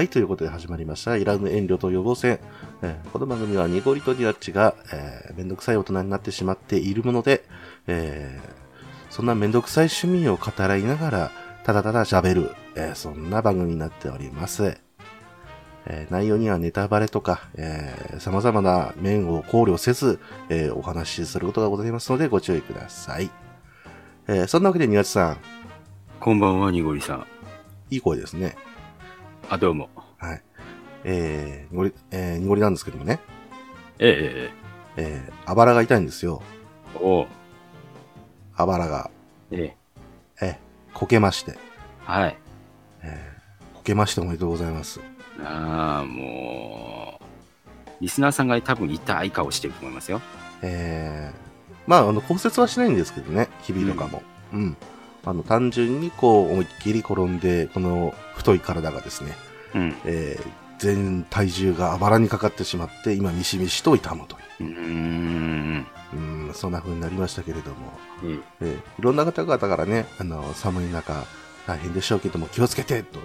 はい、ということで始まりました。いらぬ遠慮と予防線。えーこの番組はニゴリとニラッチが、えーめんどくさい大人になってしまっているもので、えーそんなめんどくさい趣味を語らいながら、ただただ喋る、えーそんな番組になっております。えー内容にはネタバレとか、えー様々な面を考慮せず、えーお話しすることがございますのでご注意ください。えーそんなわけでニラッチさん、こんばんは、にごりさん。いい声ですね。あ、どうも。はい。えー、にごり、えー、にごりなんですけどもね。えええー、あばらが痛いんですよ。ええおうあばらが。えええー、こけまして。はい。えー、こけましておめでとうございます。ああ、もう、リスナーさんが多分痛い顔してると思いますよ。えー、まあ、あの、骨折はしないんですけどね、日々とかも。うん。あの、単純にこう、思いっきり転んで、この太い体がですね、うん。えー、全体重があばらにかかってしまって、今、ミシミシと痛むという。うん、そんな風になりましたけれども。うん。えーいろんな方々からね、あの、寒い中、大変でしょうけども、気をつけてと、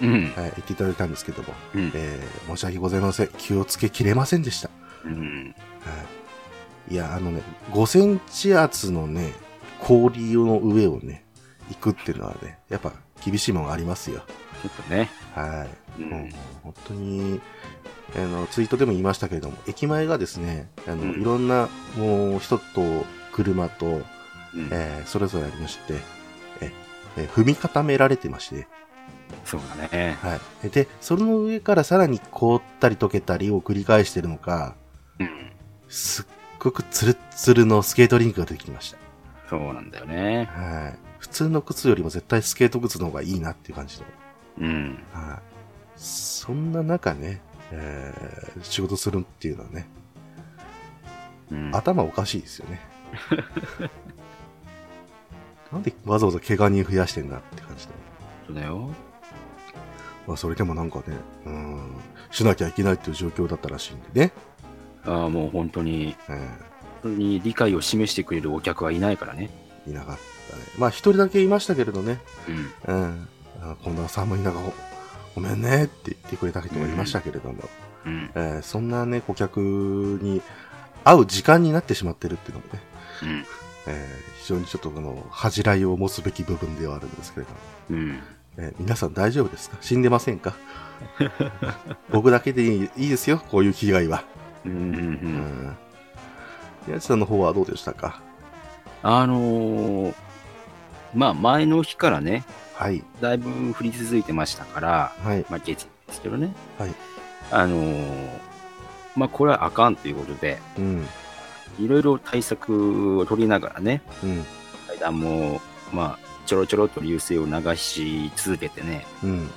うん。はい、言っていただいたんですけども、うん。えー申し訳ございません。気をつけきれませんでした。うん。はい。いや、あのね、5センチ厚のね、氷の上をね、行くっていうのはね、やっぱ厳しいものがありますよ。ちょっとね。はい。うんもう本当に、あの、ツイートでも言いましたけれども、駅前がですね、あの、うんいろんな、もう、人と車と、うん。えーそれぞれありまして、ええー踏み固められてまして、そうだね。はい。で、その上からさらに凍ったり溶けたりを繰り返してるのか、うん。すっごくツルッツルのスケートリンクができましそうなんだよね。た。はい。普通の靴よりも絶対スケート靴の方がいいなっていう感じの。うん。はい。そんな中ね、えー仕事するっていうのはね、うん。頭おかしいですよね。なんでわざわざ怪我人増やしてんだって感じで。そうだよ。まあそれでもなんかね、うん、しなきゃいけないっていう状況だったらしいんでね。ああ、もう本当に、え本当に理解を示してくれるお客はいないからね。ーいなかったね。まあ一人だけいましたけれどね。うん。うん。あこんな寒い中ご、ごめんねって言ってくれた人がいましたけれども、うん。えーそんなね、顧客に会う時間になってしまってるっていうのもね、うん。えー非常にちょっとこの恥じらいを持つべき部分ではあるんですけれども、うん。えー皆さん大丈夫ですか？死んでませんか？僕だけでいいいいですよ、こういう被害は。うん。う。うんん。宮地さんの方はどうでしたか？あのーまあ前の日からね、はい。だいぶ降り続いてましたから、はい。まあ月ですけどね。はい。あのーまあこれはあかんということで、うん。いろいろ対策を取りながらね、うん。階段も、まあ、ちょろちょろっと流水を流し続けてね、うん。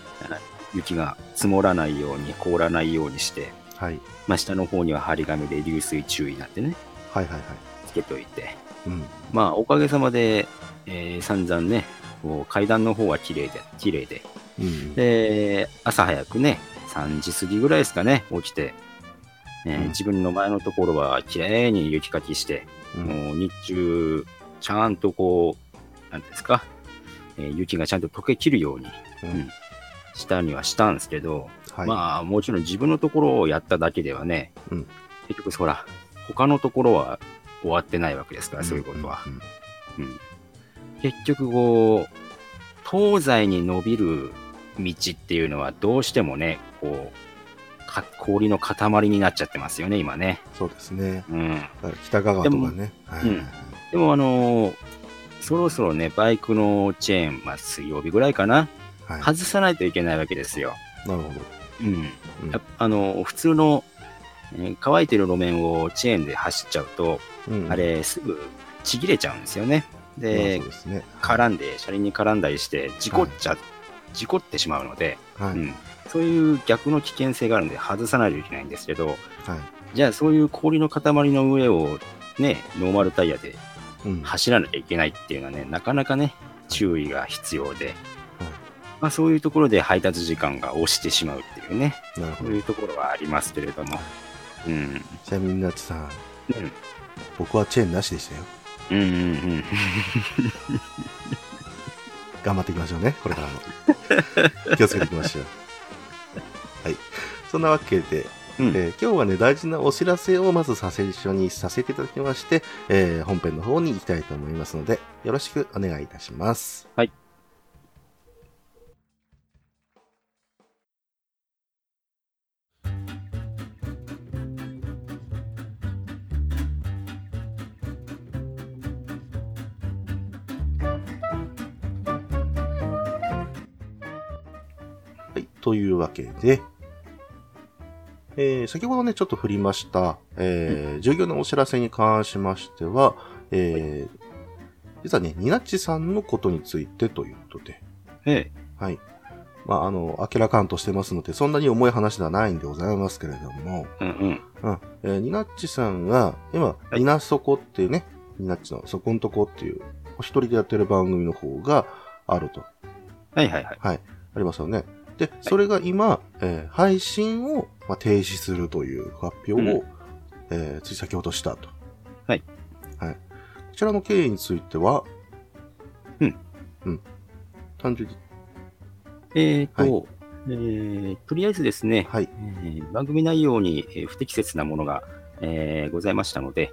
雪が積もらないように、凍らないようにして、はい。まあ下の方には張り紙で流水注意なんてね、はいはいはい。つけといて、うん。まあおかげさまで、えー散々ね、こう階段の方は綺麗で、綺麗で、うん。で、朝早くね、3時過ぎぐらいですかね、起きて、えーうん自分の前のところは綺麗に雪かきして、うんもう日中、ちゃんとこう、なんですか、えー雪がちゃんと溶けきるように、うんしたにはしたんですけど、はい。まあ、もちろん自分のところをやっただけではね、うん結局、ほら、他のところは終わってないわけですから、そういうことは。うん。うん結局、こう、東西に伸びる道っていうのはどうしてもね、こう、か氷の塊になっちゃってますよね、今ね。そうですね。うん。北川とかね。はいうんでも、あのーそろそろね、バイクのチェーン、まあ、水曜日ぐらいかな、はい。外さないといけないわけですよ。なるほど。うん。うんあの、普通の、えー乾いてる路面をチェーンで走っちゃうと、うんあ、れ、すぐちぎれちゃうんですよね。でまあですね。絡んで、車輪に絡んだりして、事故っちゃ、事故ってしまうので、はい。うん、そういう逆の危険性があるので外さないといけないんですけど、はい。じゃあそういう氷の塊の上をね、ノーマルタイヤでうん。走らなきゃいけないっていうのはね、なかなかね、注意が必要で、はいまあそういうところで配達時間が押してしまうっていうね。そういうところはありますけれども、うん。ちなみになちさん、うん僕はチェーンなしでしたよ。うんうんうん。頑張っていきましょうね、これからも。気をつけていきましょう。そんなわけで、うん。えー今日はね、大事なお知らせをまずさせ、一緒にさせていただきまして、えー本編の方に行きたいと思いますので、よろしくお願いいたします。はい。というわけで、えー先ほどね、ちょっと振りました、えー従業のお知らせに関しましては、えー実はね、ニナッチさんのことについてということで、ええ。はい。まあ、あの、明らかんとしてますので、そんなに重い話ではないんでございますけれども、うんうん。うん。えーニナッチさんが、今、いニナソコっていうね、ニナッチのそこんとこっていう、お一人でやってる番組の方があると。はいはいはい。はい。ありますよね。で、それが今、えー配信を、まあ、停止するという発表を、うんえーつい先ほどしたと。はい。はい。こちらの経緯については、うん。うん。単純に、えっ、と、はいえーとりあえずですね、はい。えー番組内容にえー不適切なものが、えーございましたので、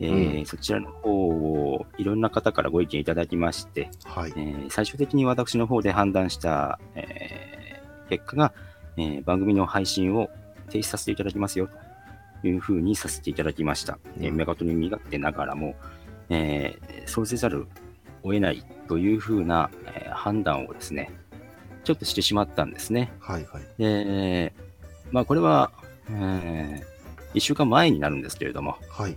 えーうんそちらの方をいろんな方からご意見いただきまして、はい。えー最終的に私の方で判断した、えー結果が、えー番組の配信を停止させていただきますよというふうにさせていただきました。えーうん目方に身勝手ながらも、えーそうせざるを得ないというふうな、えー判断をですね、ちょっとしてしまったんですね。はい。はい。で、まあこれは、え1週間前になるんですけれども、はい。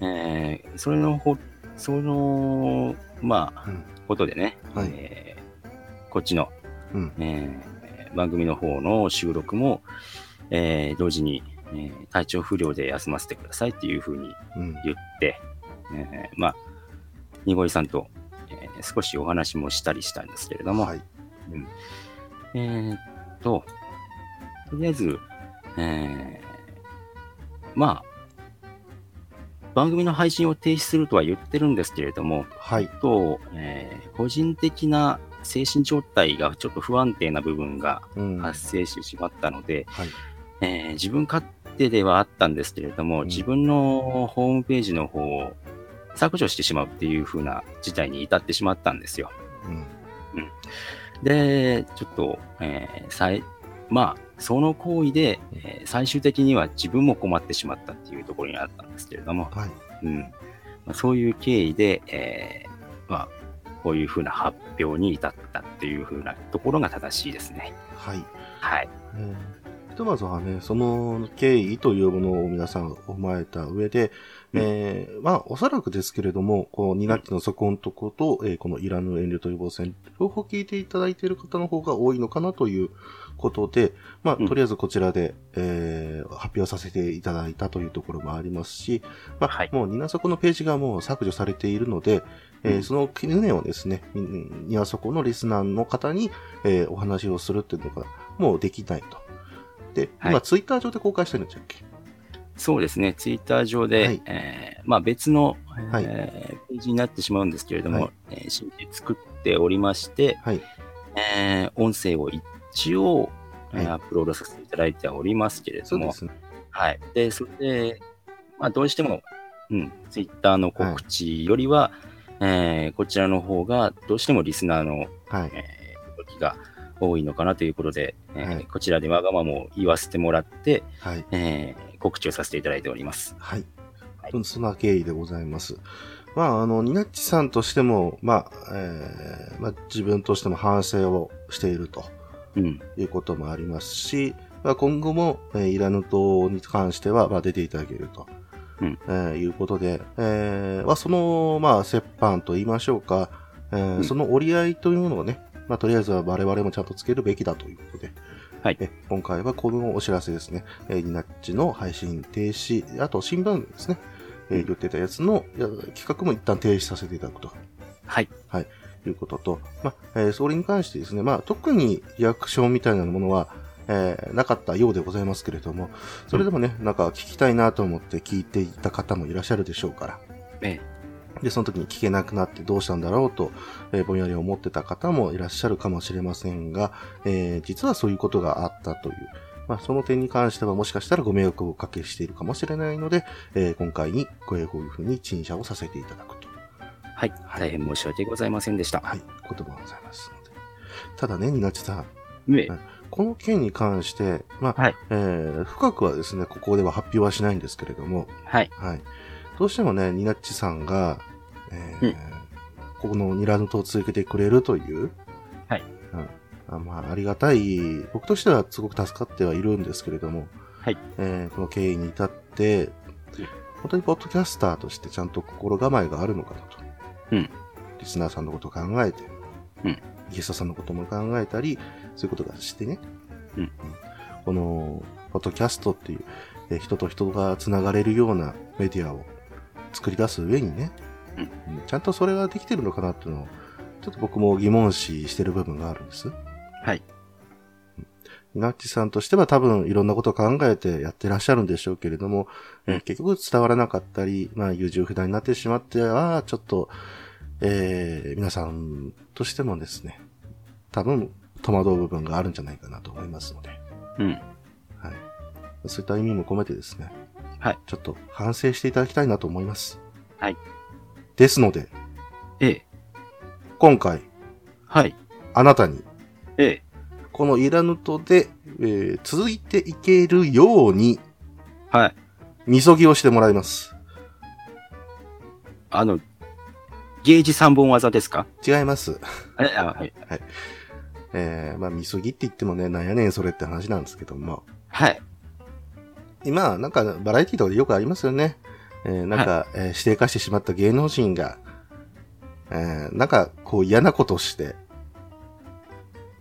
えーそれのほ、その、まあ、うん。ことでね、はいえーこっちの、うん。えー番組の方の収録も、えー同時に、えー体調不良で休ませてくださいっていうふうにうん。言って、えーまあ、にごりさんと、えー少しお話もしたりしたんですけれども、はい。うんえーっと、とりあえず、えーまあ、番組の配信を停止するとは言ってるんですけれども、はい。と、えー個人的な精神状態がちょっと不安定な部分がうん。はい。発生してしまったので、えー自分勝手ではあったんですけれども、うん自分のホームページの方を削除してしまうっていう風な事態に至ってしまったんですよ。うん。で、ちょっと、えーさいまあ、その行為で、えー最終的には自分も困ってしまったっていうところにあったんですけれども、はい。うんまあ、そういう経緯で、えーまあ、こういうふうな発表に至ったっていうふうなところが正しいですね。はい。はい。えーひとまずはね、その経緯というものを皆さん踏まえた上で、うんえーまあ、おそらくですけれども、この2学期のそこのとこと、えーこのいらぬ遠慮と予防線、両方聞いていただいている方の方が多いのかなということで、まあ、うん。とりあえずこちらで、えー発表させていただいたというところもありますし、まあ、はい。もうニナソコのページがもう削除されているので、えーうん。その旨をですね、うんニナソコのリスナーの方に、えーお話をするっていうのがもうできないと。で、はい。今ツイッター上で公開してるんでしたっけ？そうですね、ツイッター上で、はい。えーまあ、別の、えーはいページになってしまうんですけれども、はい。えー新規作っておりまして、はい。えー音声を一応、えーはいアップロードさせていただいてはおりますけれども、ね。はい。で、それで、まあ、どうしても、うん、ツイッターの告知よりは、えーこちらの方が、どうしてもリスナーの、はい。えー、時が多いのかなということで、えーはいこちらでわがままを言わせてもらって、はい。えー告知をさせていただいております。はい。はいそそんな経緯でございます。まあ、あの、ニナッチさんとしても、まあ、えーまあ、自分としても反省をしているとうん。いうこともありますし、まあ、今後も、えーイラヌ島に関しては、まあ、出ていただけると、うん。えーいうことで、えーまあ、その、まあ、折半と言いましょうか、えーうん。その折り合いというのをね、まあ、とりあえずは我々もちゃんとつけるべきだということで、はい。え今回はこのお知らせですね、えーニナッチの配信停止、あと新番組ですね、えー言ってたやつの企画も一旦停止させていただくと。はい。いうことと、まあ、えーそれに関してですね、まあ、特にリアクションみたいなものは、えーなかったようでございますけれども、それでもね、なんか聞きたいなと思って聞いていた方もいらっしゃるでしょうから。えで、その時に聞けなくなってどうしたんだろうと、えーぼんやり思ってた方もいらっしゃるかもしれませんが、えー実はそういうことがあったという、まあ、その点に関してはもしかしたらご迷惑をおかけしているかもしれないので、えー今回にこういうふうに陳謝をさせていただくと。はい。大変申し訳ございませんでした。はい、こともございますので。ただね、ニナチさん、ええはいこの件に関して、まあ、はい。えー深くはですね、ここでは発表はしないんですけれども、はい。はい。どうしてもね、ニナッチさんが、えーうんここのニラヌトを続けてくれるという、はい。うんあまあ、ありがたい、僕としてはすごく助かってはいるんですけれども、はい。えーこの経緯に至って、本当にポッドキャスターとしてちゃんと心構えがあるのかなと。うん。リスナーさんのことを考えて、うん。ゲストさんのことも考えたり、そういうことがしてね。うん。この、ポッドキャストっていう、えー人と人が繋がれるようなメディアを作り出す上にね、うんうんちゃんとそれができてるのかなっていうのを、ちょっと僕も疑問視してる部分があるんです。はい。ニナッチさんとしては多分いろんなことを考えてやってらっしゃるんでしょうけれども、結局伝わらなかったり、まあ優柔不断になってしまって、ああ、ちょっと、えー皆さんとしてもですね、多分戸惑う部分があるんじゃないかなと思いますので、うん。はい。そういった意味も込めてですね、はい。ちょっと反省していただきたいなと思います。はい。ですので、ええ。今回、はい。あなたに、ええ。このイラヌトで、えー続いていけるように、はい。みそぎをしてもらいます。あの、ゲージ三本技ですか？違います。え、あ、はい。えー、まあ、みそぎって言ってもね、なんやねんそれって話なんですけども、はい。今、なんか、バラエティとかでよくありますよね。えー、なんか、えー指定化してしまった芸能人が、えー、なんか、こう嫌なことをして、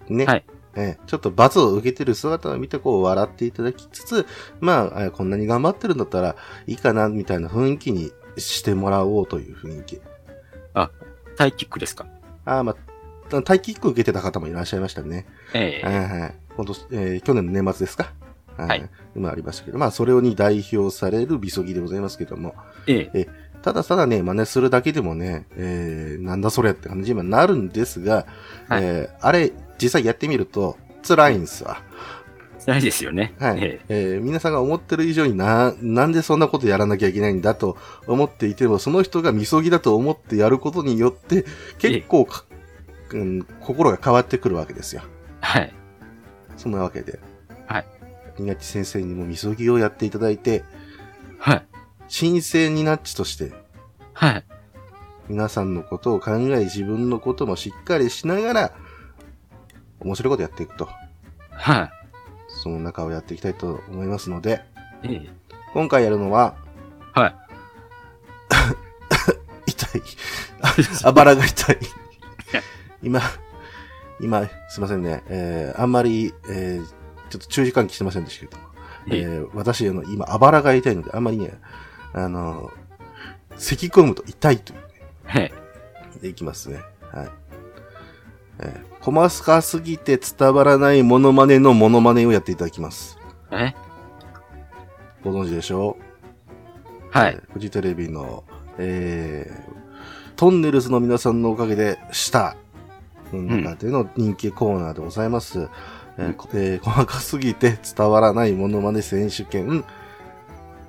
ね。はいえーちょっと罰を受けてる姿を見て、こう、笑っていただきつつ、まあ、えーこんなに頑張ってるんだったら、いいかな、みたいな雰囲気にしてもらおうという雰囲気。タイキックですか？ああ、まあ、タイキック受けてた方もいらっしゃいましたね。ええ。はいはい。今年、えー去年の年末ですか？はい。今ありましたけど、まあ、それをに代表されるビソギでございますけども、ええ。ただただね、真似するだけでもね、えー、なんだそれって感じにはなるんですが、はいえー、あれ、実際やってみると、辛いんですわ。辛いですよね。はい。ええー皆さんが思ってる以上にな、なんでそんなことやらなきゃいけないんだと思っていても、その人がみそぎだと思ってやることによって、結構か、うん、心が変わってくるわけですよ。え。はい。そんなわけで。はい。ニナッチ先生にもみそぎをやっていただいて、はい。新生ニナッチとして、はい。皆さんのことを考え、自分のこともしっかりしながら、面白いことやっていくと。はい。その中をやっていきたいと思いますので、ええ。今回やるのは、はい。痛い。あばらが痛い。今、今、すいませんね。えー、あんまり、えー、ちょっと注意喚起してませんでしたけど、えええー、私、あの、今、あばらが痛いので、あんまりね、あの、咳込むと痛いというはい。でいきますね。はい。えー、細かすぎて伝わらないモノマネのモノマネをやっていただきます。え？ご存知でしょう？はい。えーフジテレビの、えー、トンネルズの皆さんのおかげで、した、の中での人気コーナーでございます。えーこえー細かすぎて伝わらないモノマネ選手権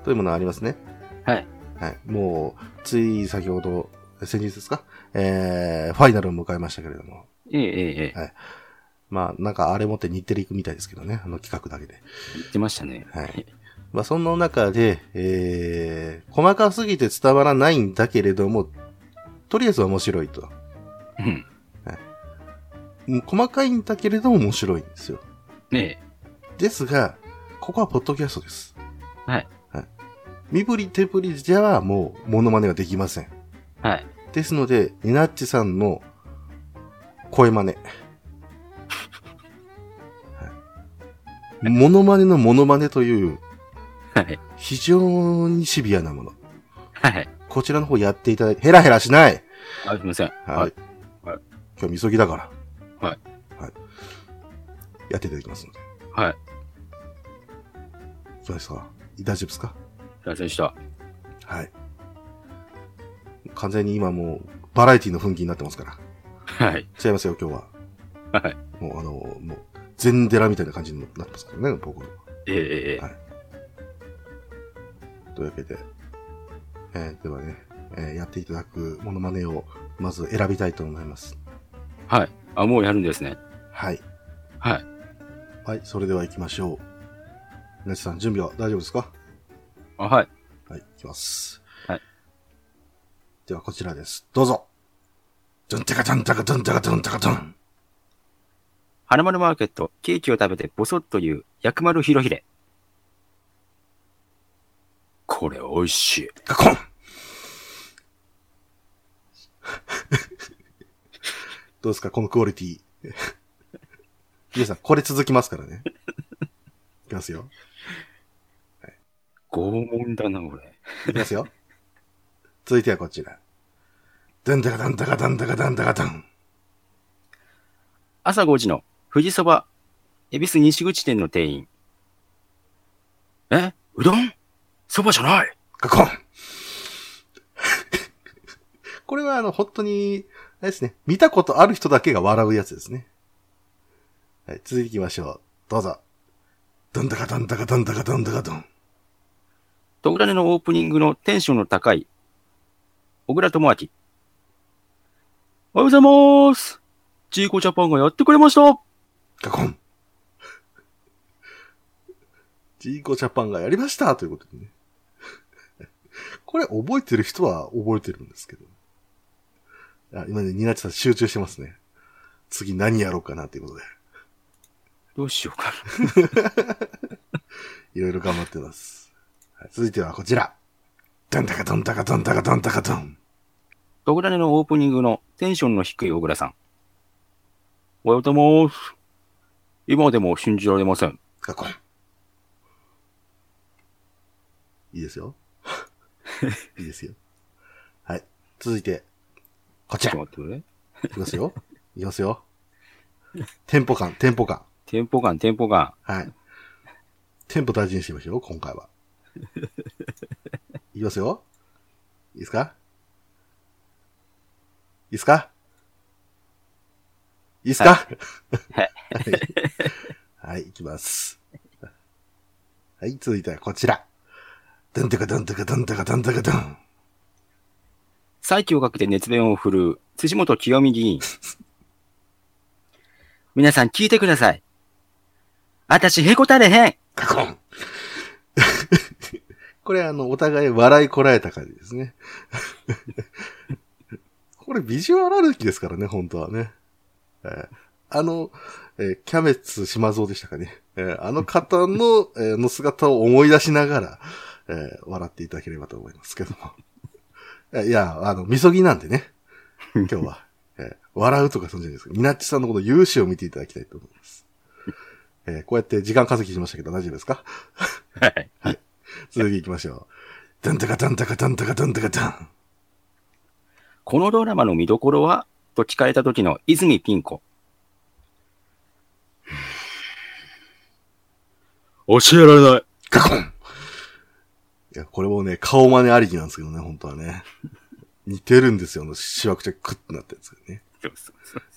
というものがありますね。はい。はい。もう、つい先ほど、先日ですか？えー、ファイナルを迎えましたけれども。ええ、ええ、ええ。まあ、なんかあれ持って日テレ行くみたいですけどね。あの企画だけで。言ってましたね。はい。まあ、その中で、えー、細かすぎて伝わらないんだけれども、とりあえずは面白いと。うん。うん細かいんだけれども面白いんですよ。ええ。ですが、ここはポッドキャストです。はい。身振り手振りじゃもう、モノマネはできません。はい。ですので、ニナッチさんの声真似。はいモノマネのモノマネという、はい。非常にシビアなもの。はい。こちらの方やっていただいて、ヘラヘラしないあ、すみません。はい。はい。今日、みそぎだから。はい。はい。やっていただきますので。はい。どうですか大丈夫ですか？すいませんでした。はい。完全に今もう、バラエティの雰囲気になってますから。はい。違いますよ、今日は。はい。もうあの、もう、全デラみたいな感じになってますからね、僕。ええええはいというわけで、えーではね、えーやっていただくモノマネをまず選びたいと思います。はい。あ、もうやるんですね。はい。はい。はい、それでは行きましょう。皆さん、準備は大丈夫ですか？あ、はい。はい、行きます。はい。では、こちらです。どうぞ。ドンタカドンタカドンタカドンタカドン。花丸マーケット、ケーキを食べてボソッという薬丸ひろひれ。これ美味しい。カコン どうですかこのクオリティ。皆さん、これ続きますからね。いきますよ。拷問だな、これ。いきますよ。続いてはこちら。ドンタカドンタカドンタカドンタカドン。朝5時の富士そば、恵比寿西口店の店員。え？うどん？そばじゃないカコンこれはあの、本当に、あれですね、見たことある人だけが笑うやつですね。はい、続いていきましょう。どうぞ。ドンタカドンタカドンタカドンタカドン。トグラネのオープニングのテンションの高い、小倉智明。おはようございますジーコジャパンがやってくれましたカコン。ジーコジャパンがやりましたということでね。これ覚えてる人は覚えてるんですけど。あ今ね、ニナッチさん集中してますね。次何やろうかなということで。どうしようかな。いろいろ頑張ってます。はい続いてはこちら。ドンタカドンタカドンタカドンタカドン。トグラネのオープニングのテンションの低い小倉さん。おはようございます。今でも信じられません。カコン。いいですよ。いいですよ。はい。続いて、こちら。ちょっと待ってくれ。いきますよ。いきますよ。テンポ感、テンポ感。テンポ感、テンポ感。はい。テンポ大事にしてみましょう、今回は。いきますよ。いいですか？いいですか？いいですか？はいはい。はい、いきます。はい、続いてはこちら。ドンタカドンタカドンタカドンタカドン。再起をかけて熱弁を振るう、辻元清美議員。皆さん聞いてください。あたしへこたれへん。カコンこれあの、お互い笑いこらえた感じですね。これビジュアル歩きですからね、本当はね。えーあの、えーキャベツ島蔵でしたかね。えーあの方の、えーの姿を思い出しながら、えー笑っていただければと思いますけども。えいや、あの、みそぎなんでね。今日は、えー笑うとかそんじゃないですか。みなっちさんのこの勇姿を見ていただきたいと思います。えーこうやって時間稼ぎしましたけど大丈夫ですか？はい。続き行きましょう。ダンタカダンタカダンタカダンタカダン。このドラマの見どころは？と聞かれた時の泉ピン子。教えられない。ガコンいや、これもね、顔真似ありきなんですけどね、本当はね。似てるんですよ、あの、しわくちゃクッてなったやつがね。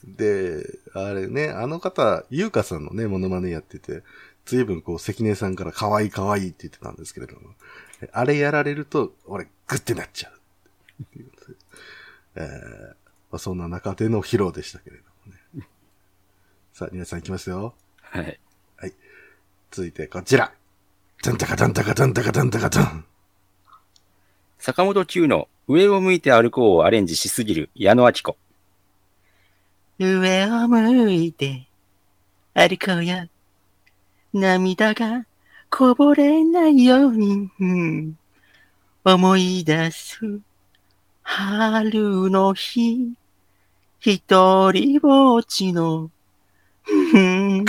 で、あれね、あの方、ゆうかさんのね、モノマネやってて、随分こう、関根さんから可愛い可愛いって言ってたんですけれども、あれやられると、俺、グッてなっちゃう。えーまあ、そんな中での披露でしたけれどもね。さあ、皆さん行きますよ。はい。続いてこちら。ダンタカダンタカダンタカダンタカダン。坂本九の上を向いて歩こうをアレンジしすぎる矢野明子。上を向いて歩こうや。涙がこぼれないように、うん思い出す春の日、一人ぼっちの、うん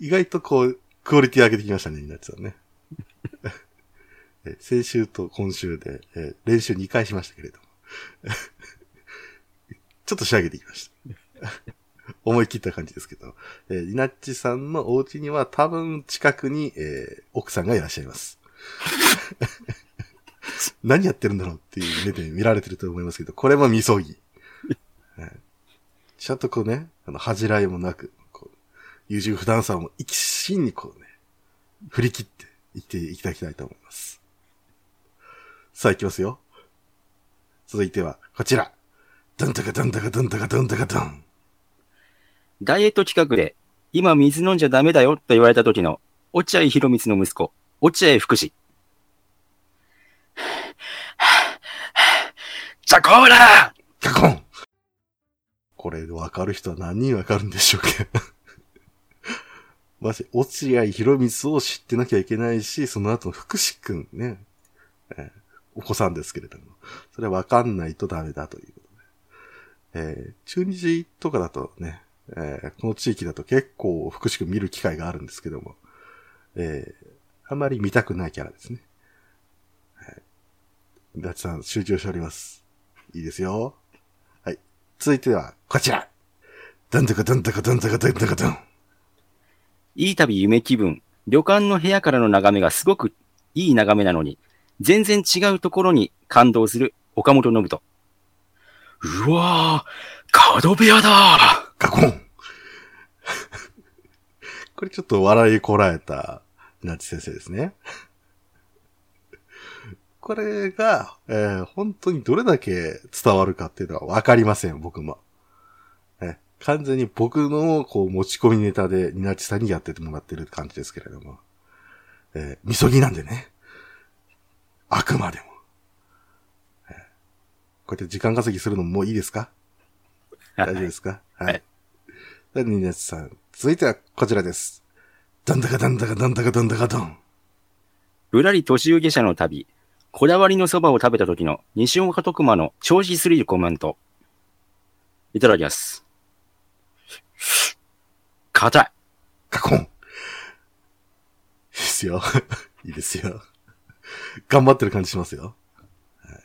意外とこう、クオリティ上げてきましたね、みなちさんね。先週と今週で、え練習2回しましたけれども。ちょっと仕上げてきました。思い切った感じですけど。えー、リナッチさんのお家には多分近くに、えー奥さんがいらっしゃいます。何やってるんだろうっていう目で見られてると思いますけど、これもみそぎ。はいちゃんとこうね、あの、恥じらいもなく、こう、優柔不断さも一心にこうね、振り切っていっていただきたいと思います。さあ行きますよ。続いては、こちら。ドンタカドンタカドンタカドンタカドン。ダイエット企画で、今水飲んじゃダメだよと言われた時の、落合博光の息子、落合福士。じゃこーらカコン！これわかる人は何人わかるんでしょうか？まじ、落合博光を知ってなきゃいけないし、その後の福士くんね、えーお子さんですけれども、それはわかんないとダメだということで。えー中日とかだとね、えーこの地域だと結構福士くん見る機会があるんですけども、えーあまり見たくないキャラですね。はい。ダチさん、集中しております。いいですよ。はい。続いては、こちら。どんどかどんどかどんどかどんどかどん。いい旅夢気分。旅館の部屋からの眺めがすごくいい眺めなのに、全然違うところに感動する岡本信人。うわぁ、角部屋だガコン これちょっと笑いこらえた、なち先生ですね。これが、えー本当にどれだけ伝わるかっていうのはわかりません、僕も。え完全に僕のこう持ち込みネタでニナチさんにやっててもらってる感じですけれども。えー、みそぎなんでね。あくまでも。えーこうやって時間稼ぎするのももういいですか？大丈夫ですか？ははいい。で、ニナチさん。続いてはこちらです。どんだかどんだかどんだかどんだかどん。ぶらり途中下車の旅。こだわりのそばを食べた時の西岡徳馬の調子すぎるコメント。いただきます。硬い。カコン。いいですよ。いいですよ。頑張ってる感じしますよ。はい。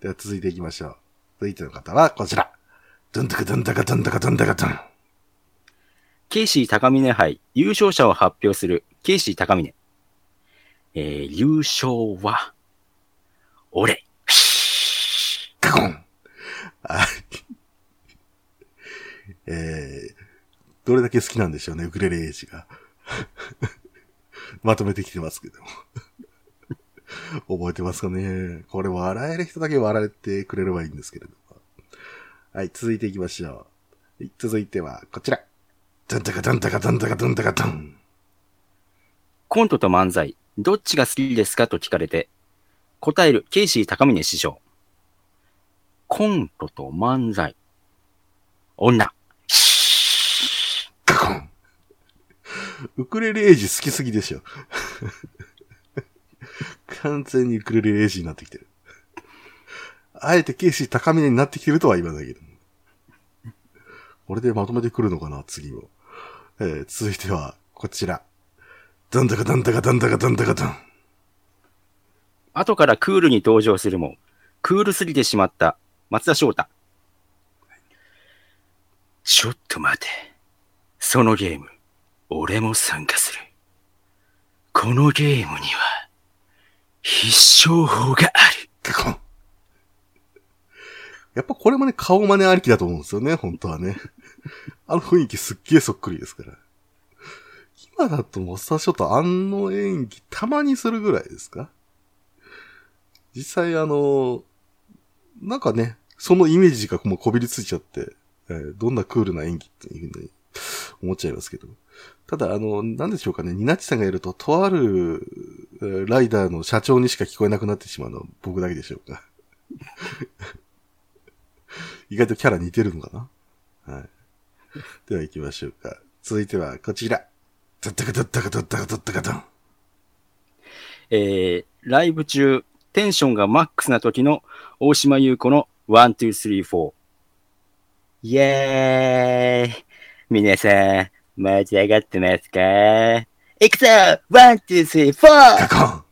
では続いていきましょう。続いての方はこちら。どんだかどんだかどんだかどんだかどん。ケイシー高峰杯優勝者を発表するケイシー高峰。えー、優勝は、俺。カコン。はい。えー、どれだけ好きなんでしょうね、ウクレレエイジが。まとめてきてますけども。覚えてますかねこれ笑える人だけ笑えてくれればいいんですけれども。はい、続いていきましょう。続いては、こちら。どんたかどんたかどんたかどんたかどん。コントと漫才、どっちが好きですかと聞かれて、答えるケイシー高峰師匠。コントと漫才。女。カコン。ウクレレエイジ好きすぎでしょ。完全にウクレレエイジになってきてる。あえてケーシー高峰になってきてるとは言わないけど。これでまとめてくるのかな、次も。えー続いては、こちら。どんだかどんだかどんだかどんだかどん。後からクールに登場するも、クールすぎてしまった松田翔太。ちょっと待て。そのゲーム、俺も参加する。このゲームには、必勝法がある。やっぱこれもね、顔真似ありきだと思うんですよね、本当はね。あの雰囲気すっげえそっくりですから。今だともうさ、ちょっとあの演技たまにするぐらいですか？実際あの、なんかね、そのイメージがもうこびりついちゃって、えーどんなクールな演技っていうふうに思っちゃいますけど。ただあの、なんでしょうかね、ニナチさんがやると、とある、ライダーの社長にしか聞こえなくなってしまうのは僕だけでしょうか。意外とキャラ似てるのかな？はい。では行きましょうか。続いてはこちら。ドッタカドッタカドッタカドッタカドン。えー、ライブ中、テンションがマックスな時の大島優子の1,2,3,4。イェーイ皆さん、盛り上がってますか？いくぞ !1,2,3,4! カ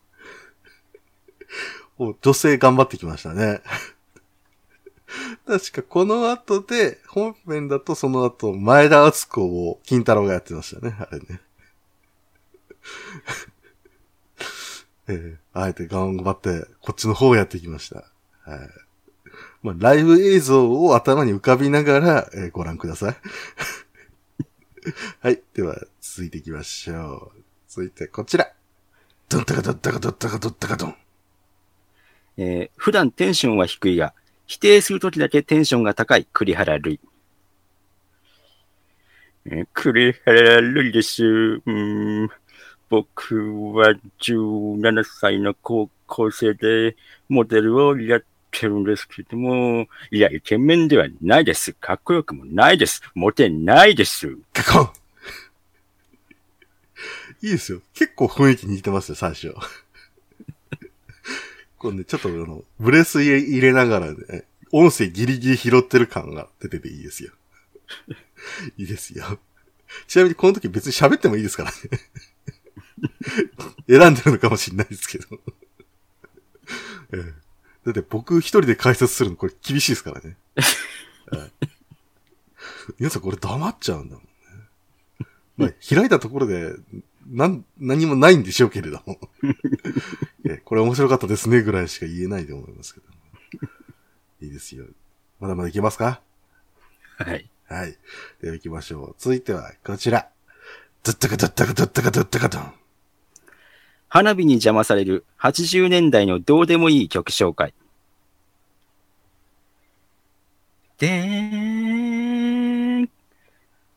コンお女性頑張ってきましたね。確かこの後で、本編だとその後、前田敦子を金太郎がやってましたね、あれね。ええあえて頑張って、こっちの方をやってきました。はい。まあ、ライブ映像を頭に浮かびながら、えーご覧ください。はい。では、続いていきましょう。続いて、こちら。ドンタカドンタカドンタカドンタカドン。えー普段テンションは低いが、否定するときだけテンションが高い栗原類。え栗原類です。うん僕は17歳の高校生でモデルをやってるんですけども、いや、イケメンではないです。かっこよくもないです。モテないです。カコンいいですよ。結構雰囲気似てますよ、最初。これね、ちょっとあの、ブレス入れながらね、音声ギリギリ拾ってる感が出てていいですよ。いいですよ。ちなみにこの時別に喋ってもいいですからね。選んでるのかもしれないですけど。ええだって僕一人で解説するのこれ厳しいですからね。皆さんこれ黙っちゃうんだもんね。まあ、開いたところで、なん、何もないんでしょうけれども。えこれ面白かったですねぐらいしか言えないと思いますけど。いいですよ。まだまだいけますか？はい。はい。では行きましょう。続いてはこちら。ドッタカドッタカドッタカドッタカドン。花火に邪魔される80年代のどうでもいい曲紹介。でーん。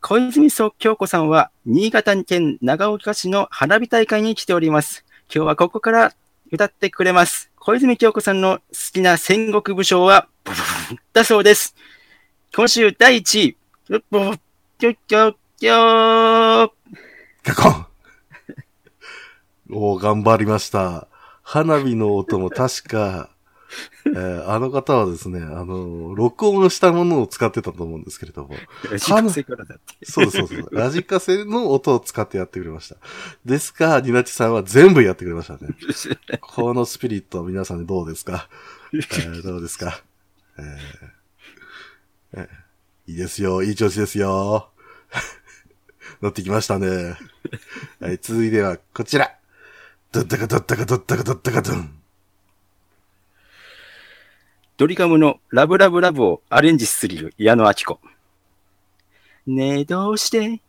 小泉総京子さんは新潟県長岡市の花火大会に来ております。今日はここから歌ってくれます。小泉京子さんの好きな戦国武将は、だそうです。今週第1位。ブブブキョキョキョーカコンお、頑張りました。花火の音も確か、えーあの方はですね、あの、録音したものを使ってたと思うんですけれども、幸せからだって。そうそうです。ラジカセの音を使ってやってくれました。ですが、ニナチさんは全部やってくれましたね。このスピリットは皆さんでどうですか、えーどうですか、えーえーいいですよ。いい調子ですよ。乗ってきましたね。はい、続いてはこちら。ドッタカドッタカドッタカドッタカドン。ドリカムのラブラブラブをアレンジする矢野明子。ねえ、どうして、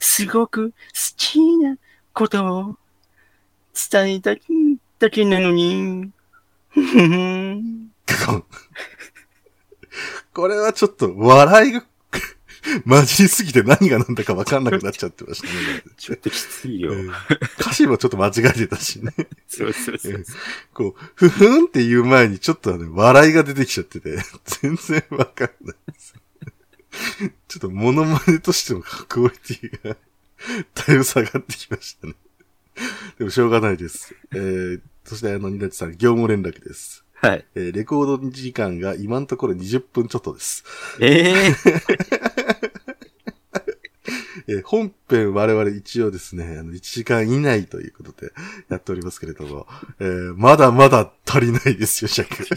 すごく好きなことを伝えたいだけなのに。これはちょっと笑いが 混じりすぎて何が何だか分かんなくなっちゃってましたね。ちょっときついよ。うん歌詞もちょっと間違えてたしね。そうそうそう。こう、ふふんって言う前にちょっとね、笑いが出てきちゃってて、全然わかんないです。ちょっとモノマネとしてのクオリティが、だいぶ下がってきましたね。でもしょうがないです。えー、そしてあの、ニナチさん、業務連絡です。はい。えーレコード時間が今のところ20分ちょっとです。えええー本編我々一応ですね、あの、1時間以内ということでやっておりますけれども、えーまだまだ足りないですよ、尺。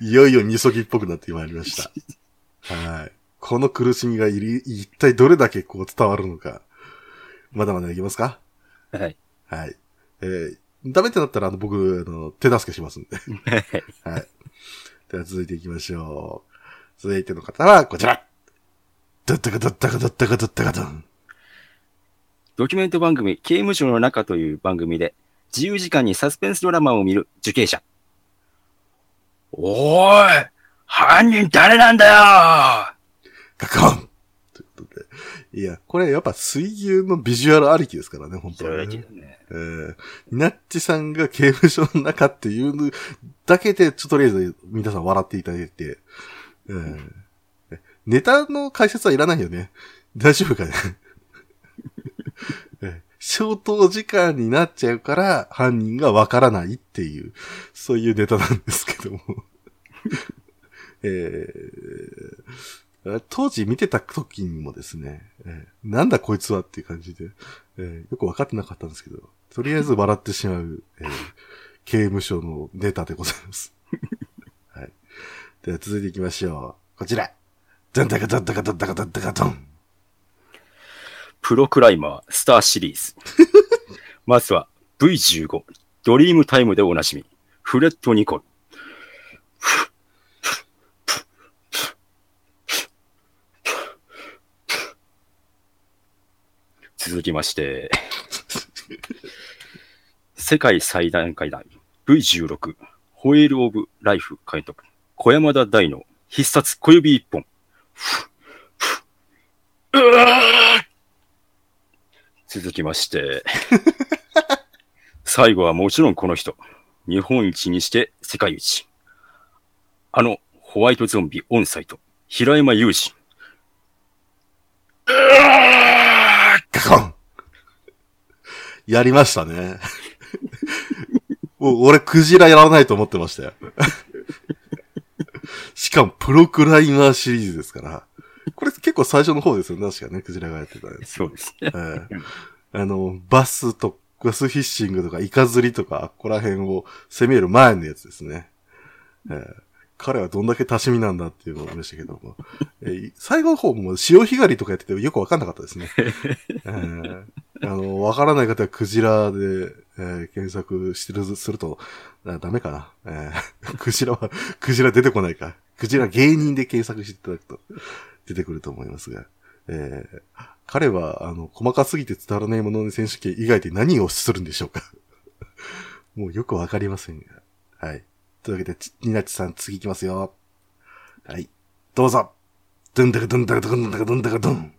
いよいよみそぎっぽくなってまいりました。はい。この苦しみがいり、一体どれだけこう伝わるのか。まだまだいきますか？はい。はい。えーダメってなったら、あの、僕、あの、手助けしますんで。はい。では続いていきましょう。続いての方は、こちら。ドッタカドッタカドッタカドッタカドン。ドキュメント番組、刑務所の中という番組で、自由時間にサスペンスドラマを見る受刑者。おーい犯人誰なんだよカコンということで。いや、これやっぱ水牛のビジュアルありきですからね、本当はね。ね。えー、ニナッチさんが刑務所の中っていうのだけで、ちょっととりあえず皆さん笑っていただいて、えーネタの解説はいらないよね。大丈夫かね。消灯時間になっちゃうから犯人がわからないっていう、そういうネタなんですけども。えー当時見てた時にもですね、えーなんだこいつはっていう感じで、えーよく分かってなかったんですけど、とりあえず笑ってしまう、えー刑務所のネタでございます。はい。では続いていきましょう。こちら。ダンダカダンダカダンダカダンダカドン。プロクライマー、スターシリーズ。まずは V15、ドリームタイムでおなじみ、フレット・ニコル。続きまして、世界最大階段 V16、ホエール・オブ・ライフ監督、小山田大の必殺小指一本。うわ続きまして、最後はもちろんこの人。日本一にして世界一。あのホワイトゾンビオンサイト、平山雄二。ガコンやりましたね。もう俺、クジラやらないと思ってましたよ。しかも、プロクライマーシリーズですから。これ結構最初の方ですよね、確かね、クジラがやってたやつ。そうですね。ええあの、バスと、バスフィッシングとか、イカ釣りとか、ここら辺を攻める前のやつですね。ええ彼はどんだけ多趣味なんだっていうのを思いましたけども。えー最後の方も潮干狩りとかやっててよくわかんなかったですね。えーあの、わからない方はクジラで、えー検索してる、すると、あダメかな。えークジラは、クジラ出てこないか。クジラ芸人で検索していただくと出てくると思いますが。えー彼は、あの、細かすぎて伝わらないものの選手権以外で何をするんでしょうか もうよくわかりませんが。はい。というわけで、ちニナチさん次行きますよ。はい。どうぞ。ドゥンダカドゥンダカドゥンダカドゥンダカドゥン。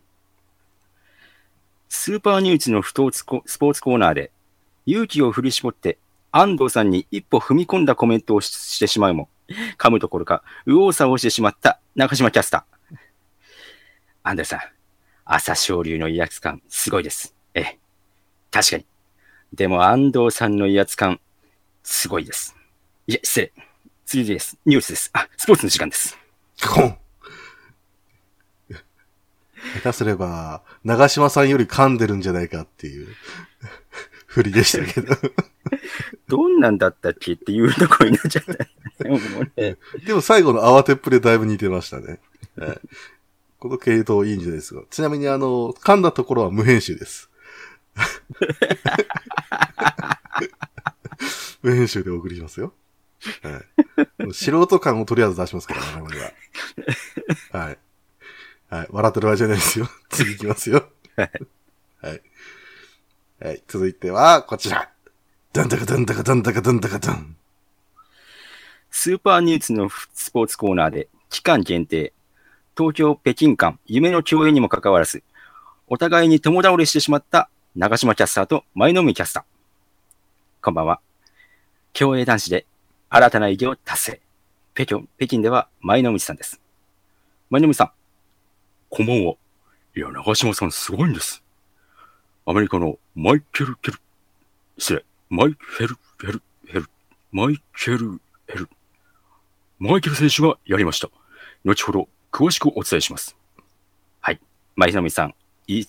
スーパーニュースのスポーツコスポーツコーナーで、勇気を振り絞って、安藤さんに一歩踏み込んだコメントをしてしまうも、噛むどころか、右往左往してしまった中島キャスター。安藤さん、朝青龍の威圧感、すごいです。ええ、確かに。でも安藤さんの威圧感、すごいです。いや、失礼。次です。ニュースです。あ、スポーツの時間です。コン下手すれば、長島さんより噛んでるんじゃないかっていう、振りでしたけど。どんなんだったっけっていうところになっちゃった。ねでも最後の慌てっぷりでだいぶ似てましたね。はいこの系統いいんじゃないですか。ちなみにあの、噛んだところは無編集です。無編集でお送りしますよ。はい。素人感をとりあえず出しますから、我々は。はい。はい。笑ってる場合じゃないですよ。次行きますよ。はい。はい。はい続いては、こちら。ドンタカドンタカドンタカドンタカドン。スーパーニュースのスポーツコーナーで期間限定、東京北京間夢の共演にもかかわらず、お互いに友倒れしてしまった長島キャスターと前の海キャスター。こんばんは。競泳男子で新たな偉業達成。北京、北京では前の海さんです。前の海さん。こんばんは。いや、長島さんすごいんです。アメリカのマイケル・ケル、失礼、マイケル・ヘル、ヘル、マイケル・ヘル、マイケル選手がやりました。後ほど詳しくお伝えします。はい。前のみさん、言い、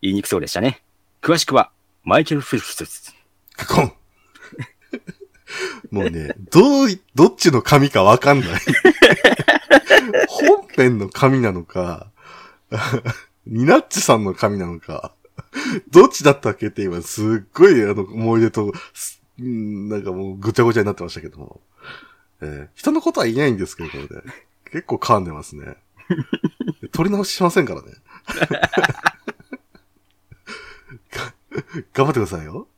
言いにくそうでしたね。詳しくは、マイケル・フィルプスです。カコンもうね、どうい、どっちの紙かわかんない。本編の紙なのか、ニナッチさんの紙なのか、どっちだったっけって今すっごいあの思い出と、なんかもうぐちゃぐちゃになってましたけども。えー人のことはいないんですけど、これで。結構噛んでますね。取り直ししませんからね。が 頑張ってくださいよ。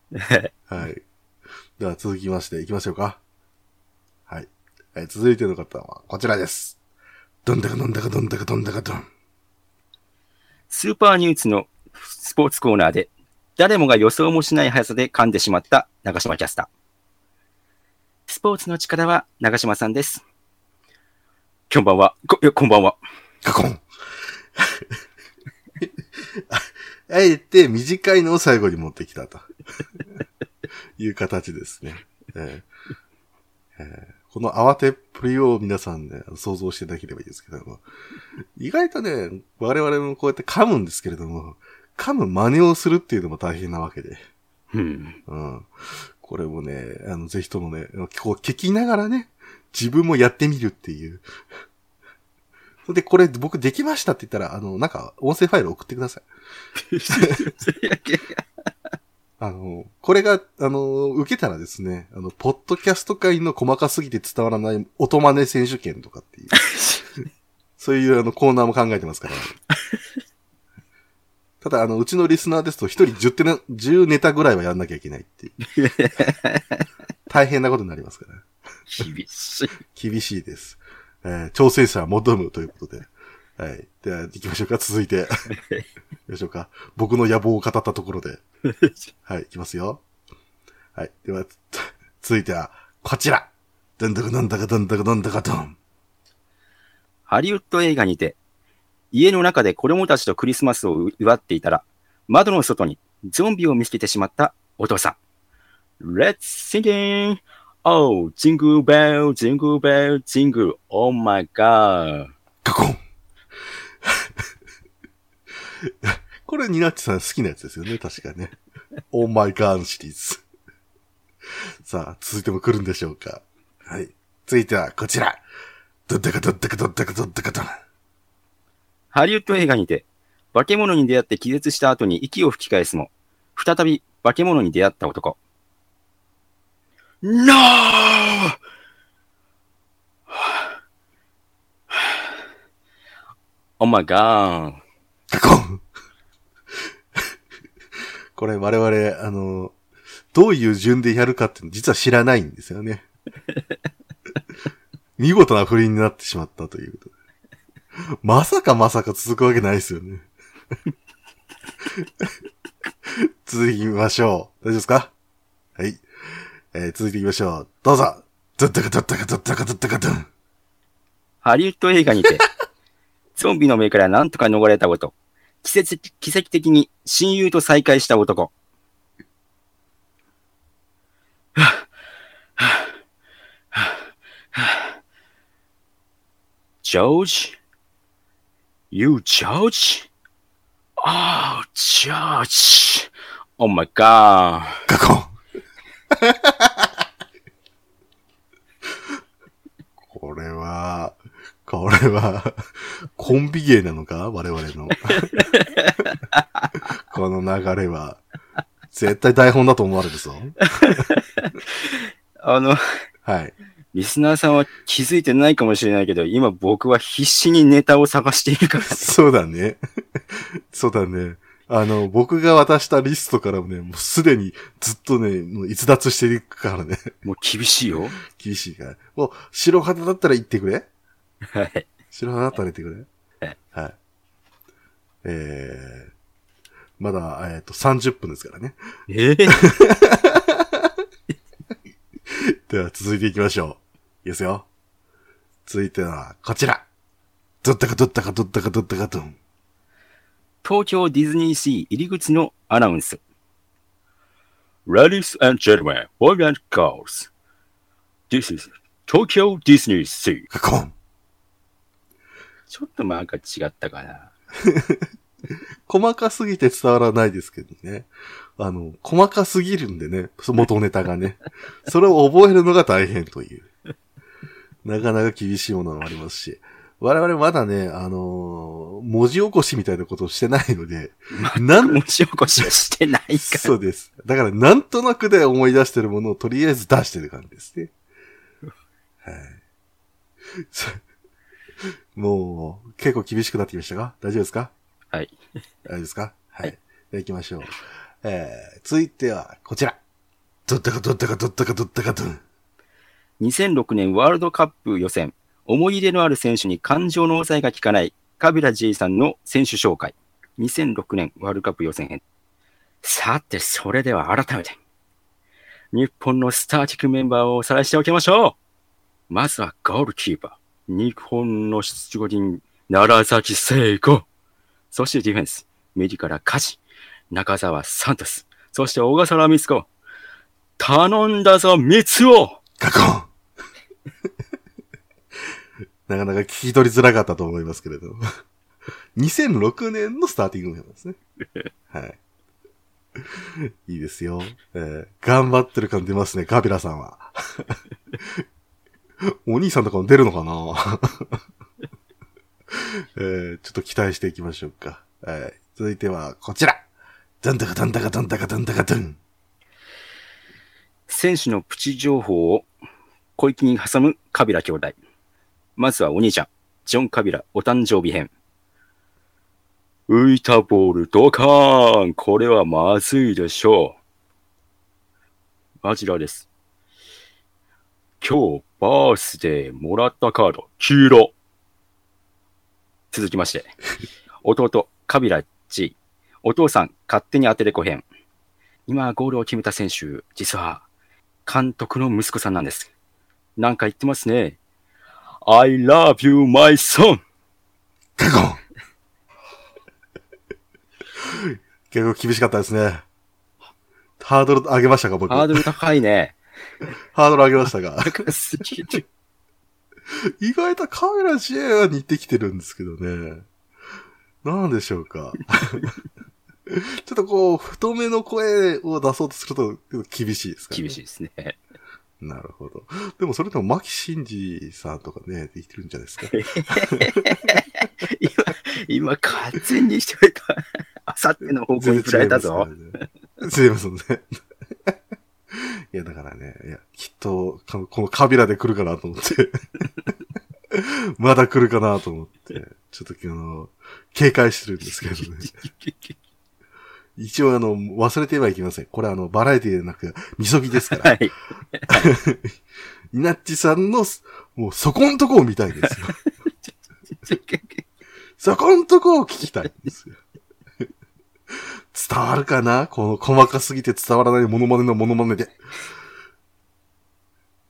はい。では続きまして行きましょうか。はい。はい、続いての方はこちらです。どんだかどんだかどんだかどんだかどん。スーパーニュースのスポーツコーナーで、誰もが予想もしない速さで噛んでしまった長島キャスター。スポーツの力は長島さんです。こんばんは。こ、こんばんは。カコンあえて短いのを最後に持ってきたと。いう形ですね。えーえーこの慌てっぷりを皆さんね、想像していただければいいですけども。意外とね、我々もこうやって噛むんですけれども、噛む真似をするっていうのも大変なわけで。うん。うん。これもね、あの、ぜひともね、こう聞きながらね、自分もやってみるっていう。で、これ僕できましたって言ったら、あの、なんか、音声ファイル送ってください。あの、これが、あの、受けたらですね、あの、ポッドキャスト界の細かすぎて伝わらない音真似選手権とかっていう、そういうあのコーナーも考えてますから。ただ、あの、うちのリスナーですと、一人10手な、10ネタぐらいはやんなきゃいけないっていう。大変なことになりますから。厳しい。厳しいです。えー挑戦者は求むということで。はい。では、行きましょうか。続いて。行きましょうか。僕の野望を語ったところで。はい、行きますよ。はい。では、つ続いては、こちら。どんだかどんだかどんだかどんだかどん。ハリウッド映画にて、家の中で子供たちとクリスマスを祝っていたら、窓の外にゾンビを見つけてしまったお父さん。Let's sing in!Oh, jingle bell, jingle bell, jingle. Oh my god. ガコンこれ、ニナッチさん好きなやつですよね、確かね。オーマイガーンシリーズ。さあ、続いても来るんでしょうか。はい。続いてはこちら。どったかどったかどったかどったかどん。ハリウッド映画にて、化け物に出会って気絶した後に息を吹き返すも、再び化け物に出会った男。No! お my god. ガコンこれ我々、あの、どういう順でやるかって実は知らないんですよね。見事な不倫になってしまったということで。まさかまさか続くわけないですよね。続きましょう。大丈夫ですかはい。えー続いていきましょう。どうぞどったかどったかどったかどったかどん。ハリウッド映画にて、ゾンビの目からなんとか逃れたこと。奇跡奇跡的に親友と再会した男。George? You George? Oh, George. Oh my god. ガコンこれは、これは、コンビ芸なのか？我々の。この流れは。絶対台本だと思われるぞ。あの、はい。リスナーさんは気づいてないかもしれないけど、今僕は必死にネタを探しているから。そうだね。そうだね。あの、僕が渡したリストからもね、もうすでにずっとね、もう逸脱していくからね。もう厳しいよ。厳しいから。もう、白肌だったら言ってくれ？はい。白肌だったら言ってくれ？はいはい。えー、まだ、えっ、と、30分ですからね。ええでは、続いていきましょう。いいですよ。続いては、こちら。どったかどったかどったかどったかどん。東京ディズニーシー入り口のアナウンス。Ladies and gentlemen, boys and girls, this is Tokyo Disney Sea. ガコン。ちょっとなんか違ったかな。細かすぎて伝わらないですけどね。あの、細かすぎるんでね、そ元ネタがね。それを覚えるのが大変という。なかなか厳しいものもありますし。我々まだね、あのー文字起こしみたいなことをしてないので、なん文字起こしはしてないから。そうです。だから、なんとなくで思い出してるものをとりあえず出してる感じですね。はい。そ もう、結構厳しくなってきましたか？大丈夫ですか？はい。大丈夫ですか？はい。はいじゃあ行きましょう。えー、続いては、こちら。どったかどったかどったかどったかどん。2006年ワールドカップ予選、思い入れのある選手に感情の抑えが効かない、カビラ J さんの選手紹介。2006年ワールドカップ予選編。さて、それでは改めて、日本のスターティックメンバーをおさらいしておきましょう。まずはゴールキーパー。日本の出場人、奈良崎聖子。そしてディフェンス。右から梶、中澤サントス。そして小笠原光子。頼んだぞ、三つをガコン なかなか聞き取りづらかったと思いますけれど。2006年のスターティングメンバーですね。はい。いいですよ。えー頑張ってる感出ますね、カビラさんは。お兄さんとかも出るのかな？えーちょっと期待していきましょうか。はい。続いては、こちら。どんだかどんだかどんだかどんだかどん。選手のプチ情報を小池に挟むカビラ兄弟。まずはお兄ちゃん、ジョン・カビラお誕生日編。浮いたボールドカーンこれはまずいでしょう。マジラです。今日、バースデーもらったカード、黄色。続きまして、弟、カビラ G。お父さん、勝手に当てれこへん。今、ゴールを決めた選手、実は、監督の息子さんなんです。なんか言ってますね。I love you, my son! 結構結構厳しかったですね。ハードル上げましたか、僕？ハードル高いね。ハードル上げましたが。意外とカメラ J は似てきてるんですけどね。なんでしょうか？ちょっとこう、太めの声を出そうとすると厳しいですかね。厳しいですね。なるほど。でもそれでも牧真司さんとかね、できてるんじゃないですか。今、今、完全にしといた。あさっての方向に振られたぞ。すいませんね。いや、だからね、いや、きっと、かこのカビラで来るかなと思って。まだ来るかなと思って、ちょっとあの、警戒してるんですけどね。一応あの、忘れてはいけません。これあの、バラエティでなく、みそぎですから。はい。イナッチさんの、もうそこんとこを見たいですよ。そこんとこを聞きたいんですよ。伝わるかなこの細かすぎて伝わらないモノマネのモノマネで。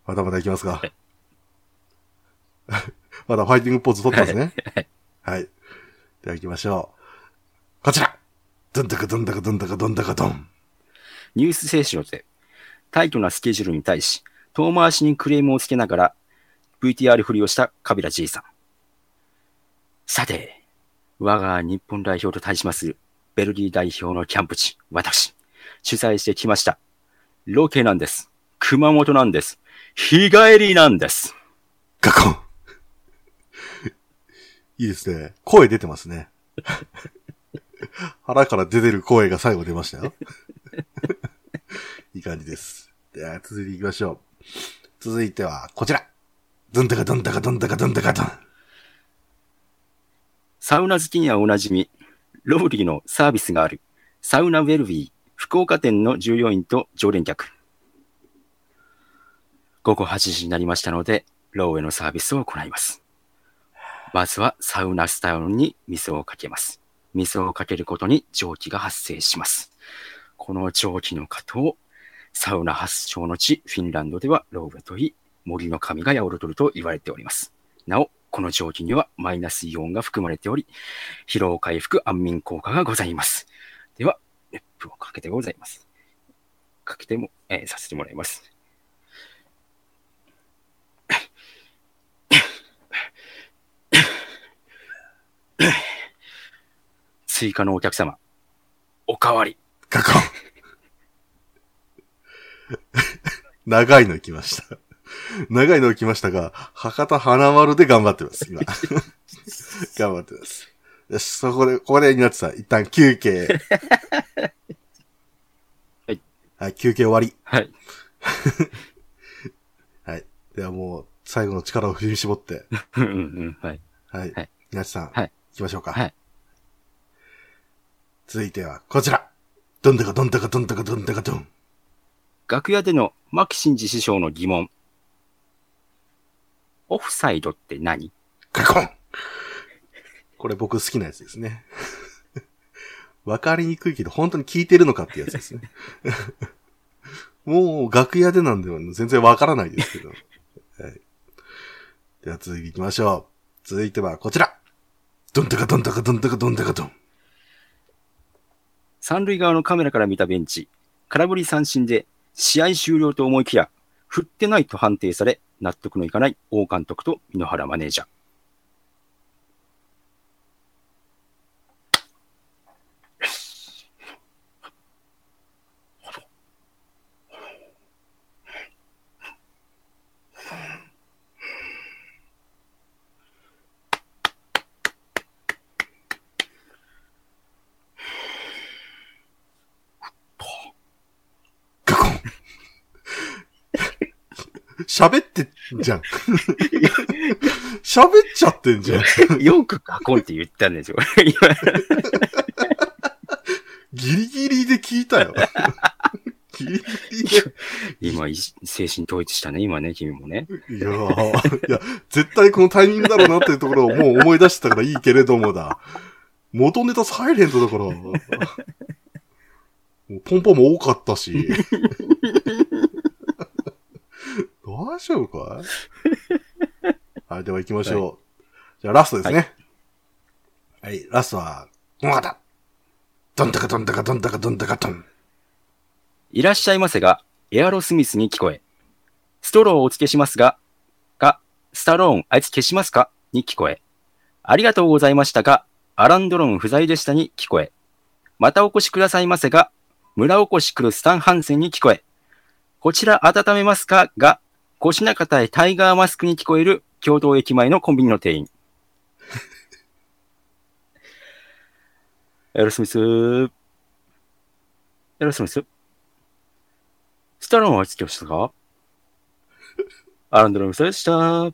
まだまだいきますか。まだファイティングポーズ取ってますね。はい。では行きましょう。こちらドンタカドンタカドンタカドンタカドン。ニュース聖書で、タイトなスケジュールに対し、遠回しにクレームをつけながら、VTR 振りをしたカビラ G さん。さて、我が日本代表と対します、ベルギー代表のキャンプ地、私、取材してきました。ロケなんです。熊本なんです。日帰りなんです。ガコンいいですね。声出てますね。腹から出てる声が最後出ましたよ。いい感じです。では、続いていきましょう。続いては、こちら。ドンタカドンタカドンタカドンタカドン。サウナ好きにはおなじみ、ロブリーのサービスがある、サウナウェルビー福岡店の従業員と常連客。午後8時になりましたので、ローへのサービスを行います。まずはサウナスタイルに水をかけます。水をかけることに蒸気が発生します。この蒸気の型をサウナ発祥の地、フィンランドではローベといい、森の神が宿ると言われております。なお、この蒸気にはマイナスイオンが含まれており、疲労回復安眠効果がございます。では、熱風をかけてございます。かけても、えーさせてもらいます。追加のお客様、おかわり。ガコン長いの来ました。長いの来ましたが、博多花丸で頑張ってます、今。頑張ってます。よし、そこで、ここで稲地さん、一旦休憩。はい。はい、休憩終わり。はい。はい。ではもう、最後の力を振り絞って、うんうんうん。はい。はいはい。さん、はい行きましょうか。はい。続いては、こちら。どんだかどんだかどんだかどんだかどん。楽屋での牧真司師匠の疑問。オフサイドって何？ガコンこれ僕好きなやつですね。わかりにくいけど、本当に聞いてるのかってやつですね。もう、楽屋でなんでは全然わからないですけど。はい。では続いていきましょう。続いてはこちら。どんたかどんたかどんたかどんたかどん。三塁側のカメラから見たベンチ。空振り三振で試合終了と思いきや、振ってないと判定され、納得のいかない王監督と井ノ原マネージャー。喋ってんじゃん。喋っちゃってんじゃん。よくガコンって言ったんですよ。今ギリギリで聞いたよ。ギリギリで。今、い精神統一したね、今ね、君もね。いやーいや、絶対このタイミングだろうなっていうところをもう思い出してたからいいけれどもだ。元ネタサイレントだから。ポンポンも多かったし。大丈夫かい？はい、では行きましょう。じゃあラストですね。はい、ラストは、この方。ドンタカドンタカドンタカドンタカドン。いらっしゃいませが、エアロスミスに聞こえ。ストローをお付けしますが、が、スタローンあいつ消しますか？に聞こえ。ありがとうございましたが、アランドロン不在でしたに聞こえ。またお越しくださいませが、村おこし来るスタンハンセンに聞こえ。こちら温めますか？が、腰中対タイガーマスクに聞こえる共同駅前のコンビニの店員。エロスミス。エロスミス。スタローンはつけましたか？アランドロンでした。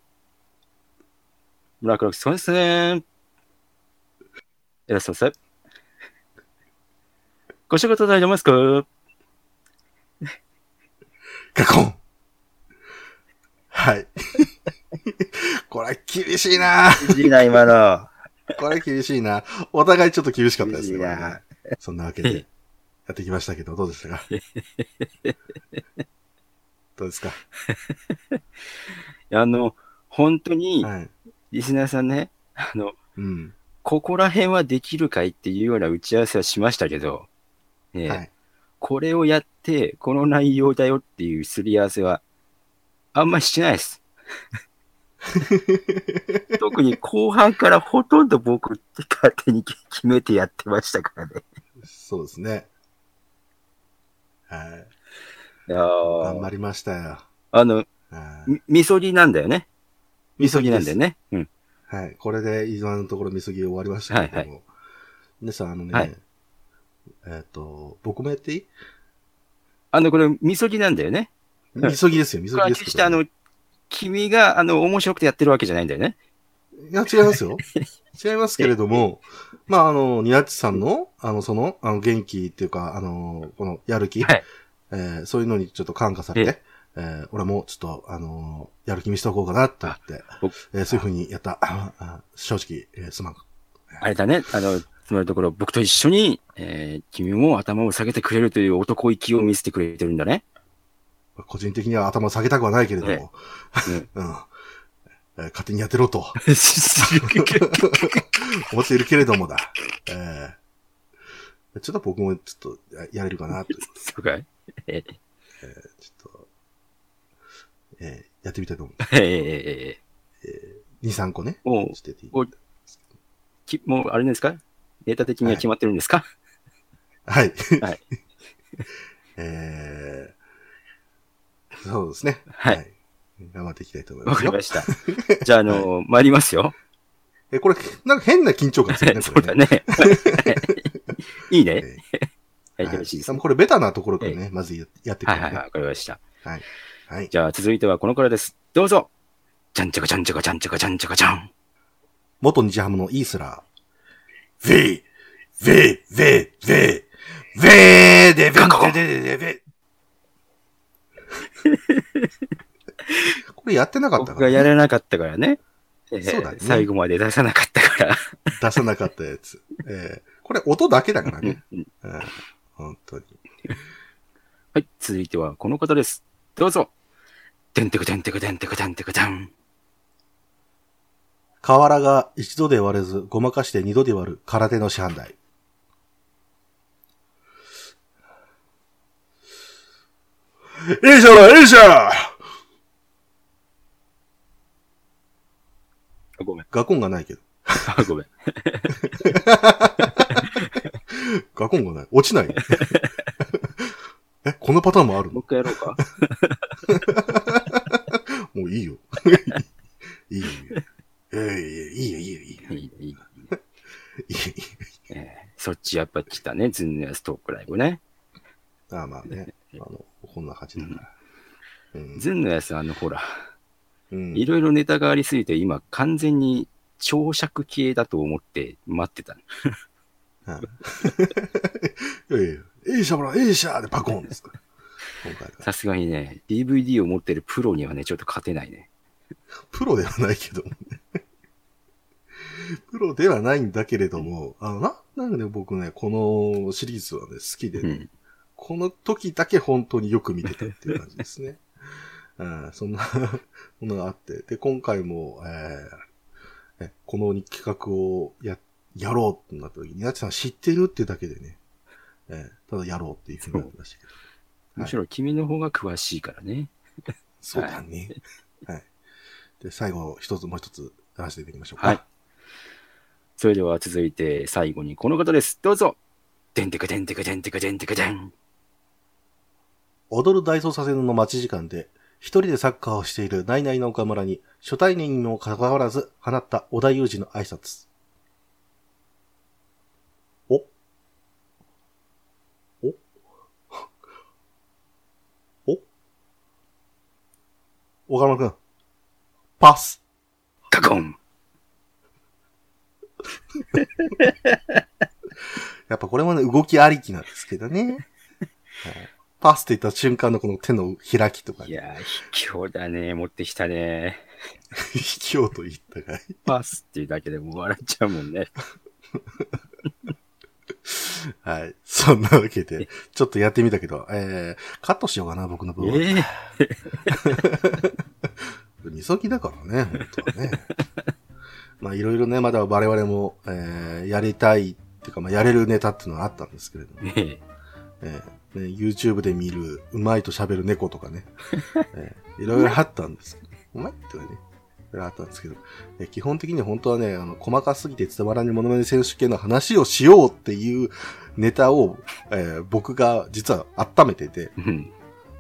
村倉さんですね。いらっしゃいませ。ご仕事大丈夫ですかガコンはい。これ厳しいな厳しいな、今の。これ厳しいなお互いちょっと厳しかったですね。ねそんなわけで、やってきましたけど、どうでしたか？どうですか？あの、本当に、はい。リスナーさんね、あの、うん。ここら辺はできるかいっていうような打ち合わせはしましたけど、ええはい。これをやって、この内容だよっていうすり合わせは、あんまりしてないです。特に後半からほとんど僕って勝手に決めてやってましたからね。そうですね。はい。いやー頑張りましたよ。あの、はいみみそぎなんだよね。みそぎなんだよね。うん。はい。これで今のところみそぎ終わりましたけども。皆さん、あのね、はいえっ、と、僕もやっていい？あの、これ、みそぎなんだよね。はいみそぎですよ、みそぎです決してあの、君が、あの、面白くてやってるわけじゃないんだよね。いや、違いますよ。違いますけれども、まあ、あの、ニナッチさんの、あの、その、あの、元気っていうか、あの、この、やる気、はいえーそういうのにちょっと感化されて、えー俺もちょっと、あのやる気見せておこうかなと思って僕、えーそういうふうにやった。正直、えーすまん。あれだね。あの、つまりのところ、僕と一緒に、えー君も頭を下げてくれるという男意気を見せてくれてるんだね。個人的には頭を下げたくはないけれども、ええ。うん、えー勝手にやってろと。思っているけれどもだ。えー。ちょっと僕もちょっとややれるかなと。そうかい？えちょっと、えーやってみたいと思う。ーえー2、3個ね。もう、してていいおきもう、あれですか？データ的には決まってるんですか、はい。はい。えー、そうですね。はい頑張っていきたいと思いわ、ますよ。かりました。じゃあ、あの、参りますよ。え、これ、なんか変な緊張感ですよね。そうだね。いいね。はい、はいよろしいですね。これベタなところからね、まずややっていくのねはいはいはい、わかりました。はい。はい。じゃあ、続いてはこのからです。どうぞちゃんちゃかちゃんちゃかちゃんちゃかちゃんちゃかちゃん。元日ハムのイースラー。ヴェイヴェイヴェイヴェイヴェイでヴェイでででで これやってなかった僕がから、ね、やらなかったからね。えーそうだね最後まで出さなかったから。出さなかったやつ。えーこれ音だけだからね。うんうん本当に。はい、続いてはこの方です。どうぞ。てんてくてんてくてんてくてんてくてん。瓦が一度で割れず、ごまかして二度で割る空手の師範代。いいじゃない、いいじゃごめん。ガコンがないけど。あ ごめん。ガコンがない。落ちない。え、このパターンもあるの？もう一回やろうか。もういいよ。いいよ。いいよ。いいよ、いいよ、いいよ。いいよ。いいいいいいよ。えーそっちやっぱ来たね、ズンのやつトークライブね。ああまあね。あの、こんな感じだから。うん。ズンのやつあの、ほら、うんいろいろネタがありすぎて、今完全に長尺系だと思って待ってた。はい いやいや、ええしゃほら、ええしゃーでパコーンですから。さすがにね、DVD を持ってるプロにはね、ちょっと勝てないね。プロではないけどもね。プロではないんだけれども、あの、な、なんかね、僕ね、このシリーズはね、好きでね、うん。この時だけ本当によく見てたっていう感じですね。う ん、そんな ものがあって。で、今回も、えーえこの企画をや、やろうってなった時に、やちさん知ってるっていうだけでね、えーただやろうっていうふうになってましたけど。むしろ君の方が詳しいからね。そうだね。はい。で、最後、一つ、もう一つ、やらせていただきましょうか。はい。それでは続いて最後にこの方です。どうぞ。てんてくてんてくてんてくてんてくてん。踊る大捜査線の待ち時間で、一人でサッカーをしているナイナイの岡村に、初対面にもかかわらず放った小田裕二の挨拶。お？お？お？岡村くん。パス。カコン やっぱこれもね、動きありきなんですけどね。はいパスって言った瞬間のこの手の開きとかね、いやー、卑怯だね。持ってきたね。卑怯と言ったがい？パスっていうだけでもう笑っちゃうもんね。はい。そんなわけで、ちょっとやってみたけど、えー、カットしようかな、僕の分は。ええみそぎだからね、本当はね。まあ、いろいろね、まだ我々も、えー、やりたいっていうか、まあ、やれるネタっていうのはあったんですけれども、ねええーね、YouTube で見る、うまいと喋る猫とかね、えーいろいろあったんですけど、うまいってね、いろいろあったんですけど、えー基本的に本当はね、あの、細かすぎて伝わらないモノマネ選手権の話をしようっていうネタを、えー僕が実は温めてて、うん。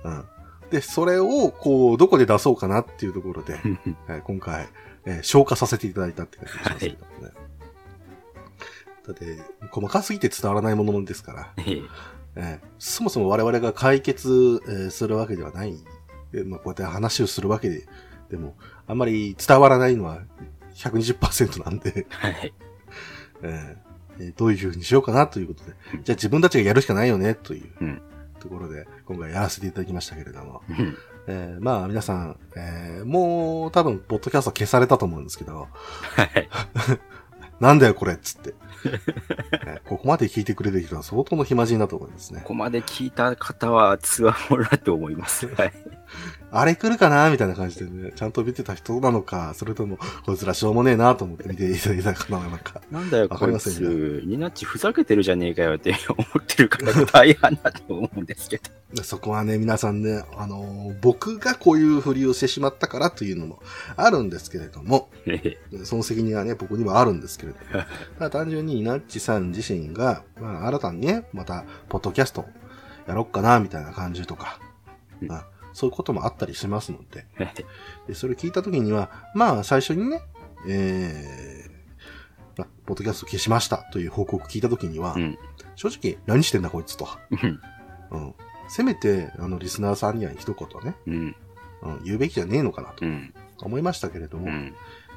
うん。で、それを、こう、どこで出そうかなっていうところで、はい今回、えー消化させていただいたって感じがしますけどもね。だって、細かすぎて伝わらないものですから、えええ。ーそもそも我々が解決、えーするわけではない。でまあ、こうやって話をするわけで、でも、あんまり伝わらないのは120%なんで、はい。えーえーどういう風にしようかなということで、じゃあ自分たちがやるしかないよね、といううん。ところで、今回やらせていただきましたけれども、うん。えーまあ皆さん、えーもう多分、ポッドキャスト消されたと思うんですけど、はい。なんだよこれっつって、えー ここまで聞いてくれる人は相当の暇人だと思いますねこ。こまで聞いた方はツアーもだと思います。はい。あれ来るかなみたいな感じでね、ちゃんと見てた人なのか、それとも、こいつらしょうもねえなと思って見ていただいたかなのか。なんだよ、わかりませんつ、ニナッチふざけてるじゃねえかよって思ってる方が 大半だと思うんですけど。そこはね、皆さんね、あのー僕がこういうふりをしてしまったからというのもあるんですけれども、えその責任はね、僕にはあるんですけれども、ただ単純にイナッチさん自身が、まあ、新たにね、また、ポッドキャストやろっかな、みたいな感じとか、うんまあ、そういうこともあったりしますので、えでそれ聞いたときには、まあ、最初にね、えー、まあポッドキャスト消しましたという報告聞いたときには、うん。正直、何してんだこいつと。うん。うん。せめて、あの、リスナーさんには一言ね、うん。うん、言うべきじゃねえのかなとうん。思いましたけれども、うん。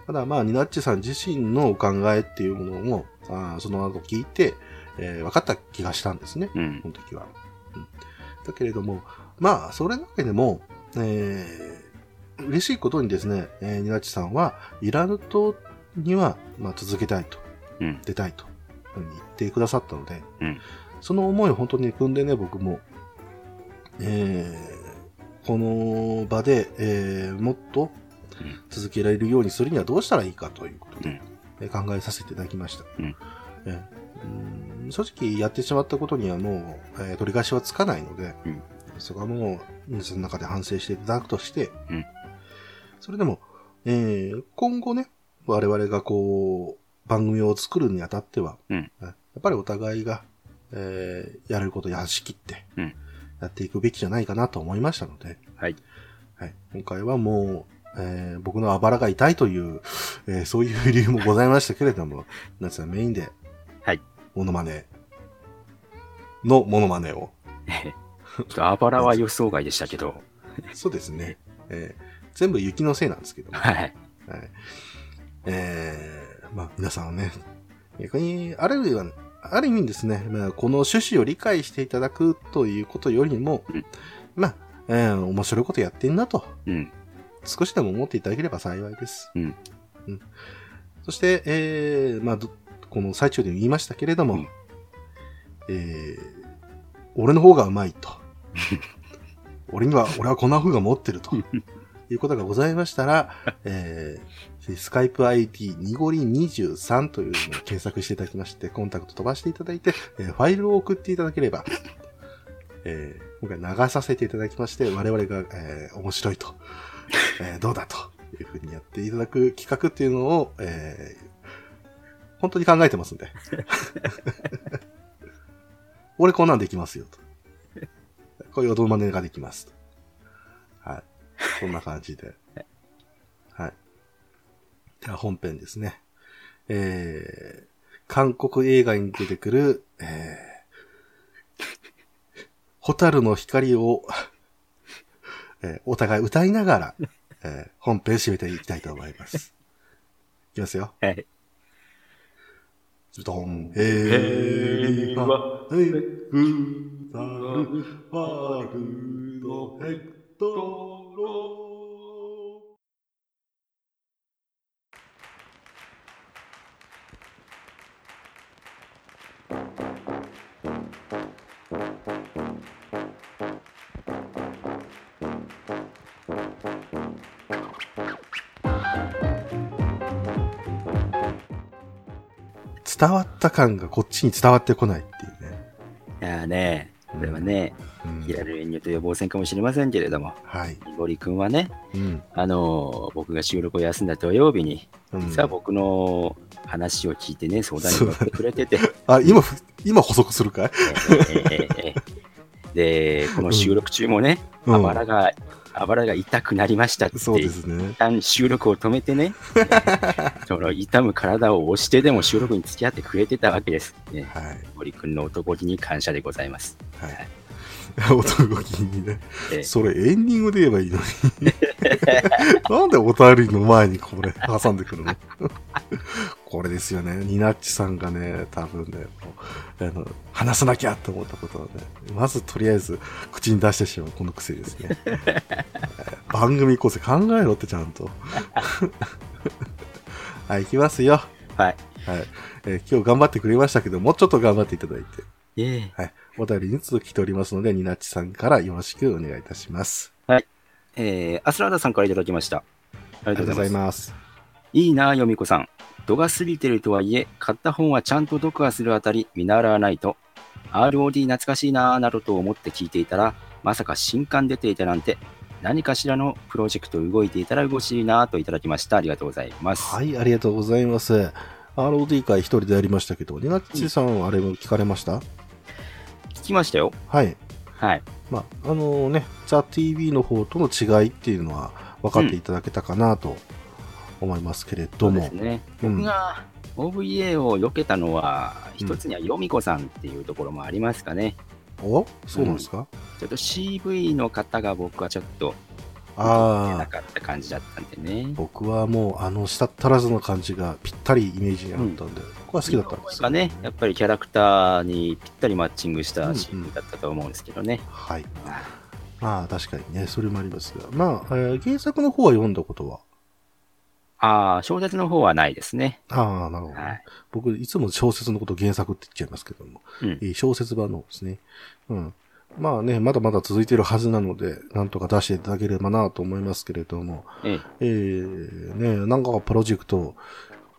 ただまあ、ニナッチさん自身のお考えっていうものも、あーその後聞いて、えー分かった気がしたんですね、うんそ。の時は。うん、だけれども、まあ、それだけでも、えー嬉しいことにですね、えーニナッチさんは、イラヌ島には、まあ、続けたいと、うん。出たいと、言ってくださったので、うん。その思いを本当に組んでね、僕も、えーこの場で、えーもっとうん。続けられるようにするにはどうしたらいいかということで、うん。えー考えさせていただきました。うん。えーうん正直やってしまったことにはもう、えー取り返しはつかないので、うんそこはもう皆さんの中で反省していただくとして、うんそれでも、えー今後ね、我々がこう、番組を作るにあたっては、うんやっぱりお互いが、えーやれることをやしきってうん、やっていくべきじゃないかなと思いましたので、はい。はい、今回はもう、えー僕のあばらが痛いという、えーそういう理由もございましたけれども、夏さんメインで、はい。モノマネのモノマネを、あばらは予想外でしたけど。そうですね、えー全部雪のせいなんですけども。はい。はい。えー、まあ皆さんはね、逆に、ある意味は、ある意味ですね、まあ、この趣旨を理解していただくということよりも、うんまあ、えー面白いことやってんなと、うん。少しでも思っていただければ幸いです。うん。うん。そして、えー、まあ、どこの最中でも言いましたけれども、うんえー、俺の方がうまいと。俺には、俺はこんな風が持ってると。いうことがございましたら、えー、スカイプ ID にごり23というのを検索していただきまして、コンタクト飛ばしていただいて、えーファイルを送っていただければ、えー、今回流させていただきまして、我々が、えー面白いと、えーどうだというふうにやっていただく企画っていうのを、えー本当に考えてますんで。俺こんなんできますよと。こういう踊真似ができますと。はい。そんな感じで。はい。では本編ですね。えー、韓国映画に出てくる、えー、ホタルの光を、えーお互い歌いながら、えー本編締めていきたいと思います。いきますよ。はい。ドン、ヘリは、ヘグザル、ワルド、ヘクトロ。伝わった感がこっちに伝わってこないっていうね。いやーね、これはね、うん。ヒラル演入と予防線かもしれませんけれども、はい。ゴリ君はね、うん。あのー僕が収録を休んだ土曜日に、うん。実は僕の話を聞いてね、相談に乗ってくれてて、あ、今ふ、今補足するかい？えーえーえーで、この収録中もね、うんあばらが、あばらが痛くなりましたって、そうですね一。旦収録を止めてね、その痛む体を押してでも収録に付き合ってくれてたわけです。ね、はい。森君の男気に感謝でございます。はい。男気にね。えーそれエンディングで言えばいいのに。なんでお便りの前にこれ挟んでくるの？これですよね。ニナッチさんがね、多分ね、あの話さなきゃって思ったことをね、まずとりあえず口に出してしまうこの癖ですね。えー番組構成考えろってちゃんと。はい、行きますよ。はい。はい、えー今日頑張ってくれましたけど、もうちょっと頑張っていただいて。えーはい。お便りに続きておりますので、ニナッチさんからよろしくお願いいたします。えー、アスラーダさんからいただきました。ありがとうございす。ます。いいなあ、よみこさん。度が過ぎてるとはいえ、買った本はちゃんと読破するあたり見習わないと。ROD 懐かしいなあなどと思って聞いていたら、まさか新刊出ていたなんて、何かしらのプロジェクト動いていたら嬉しいなあといただきました。ありがとうございます。はい、ありがとうございます。ROD 会一人でやりましたけど、ニナッチさんはあれも聞かれました、聞きましたよ。はい。はい。まあ、あのね、ザ・ TV の方との違いっていうのは分かっていただけたかなと思いますけれども。そうですね。うん僕が OVA を避けたのは、一つにはヨミコさんっていうところもありますかね。お？そうなんですか、ちょっと CV の方が僕はちょっと出ああ、なかった感じだったんでね。僕はもうあの舌足らずの感じがぴったりイメージにあったんで、僕は好きだったんですよがね、やっぱりキャラクターにぴったりマッチングしたシーンだったと思うんですけどね。はい。まあ確かにね、それもありますが。まあ、えー原作の方は読んだことは？ああ、小説の方はないですね。ああ、なるほど、はい。僕、いつも小説のことを原作って言っちゃいますけども、うんえー小説版の方ですね。うん。まあね、まだまだ続いているはずなので、なんとか出していただければなと思いますけれども、ええー、ね、なんかプロジェクト、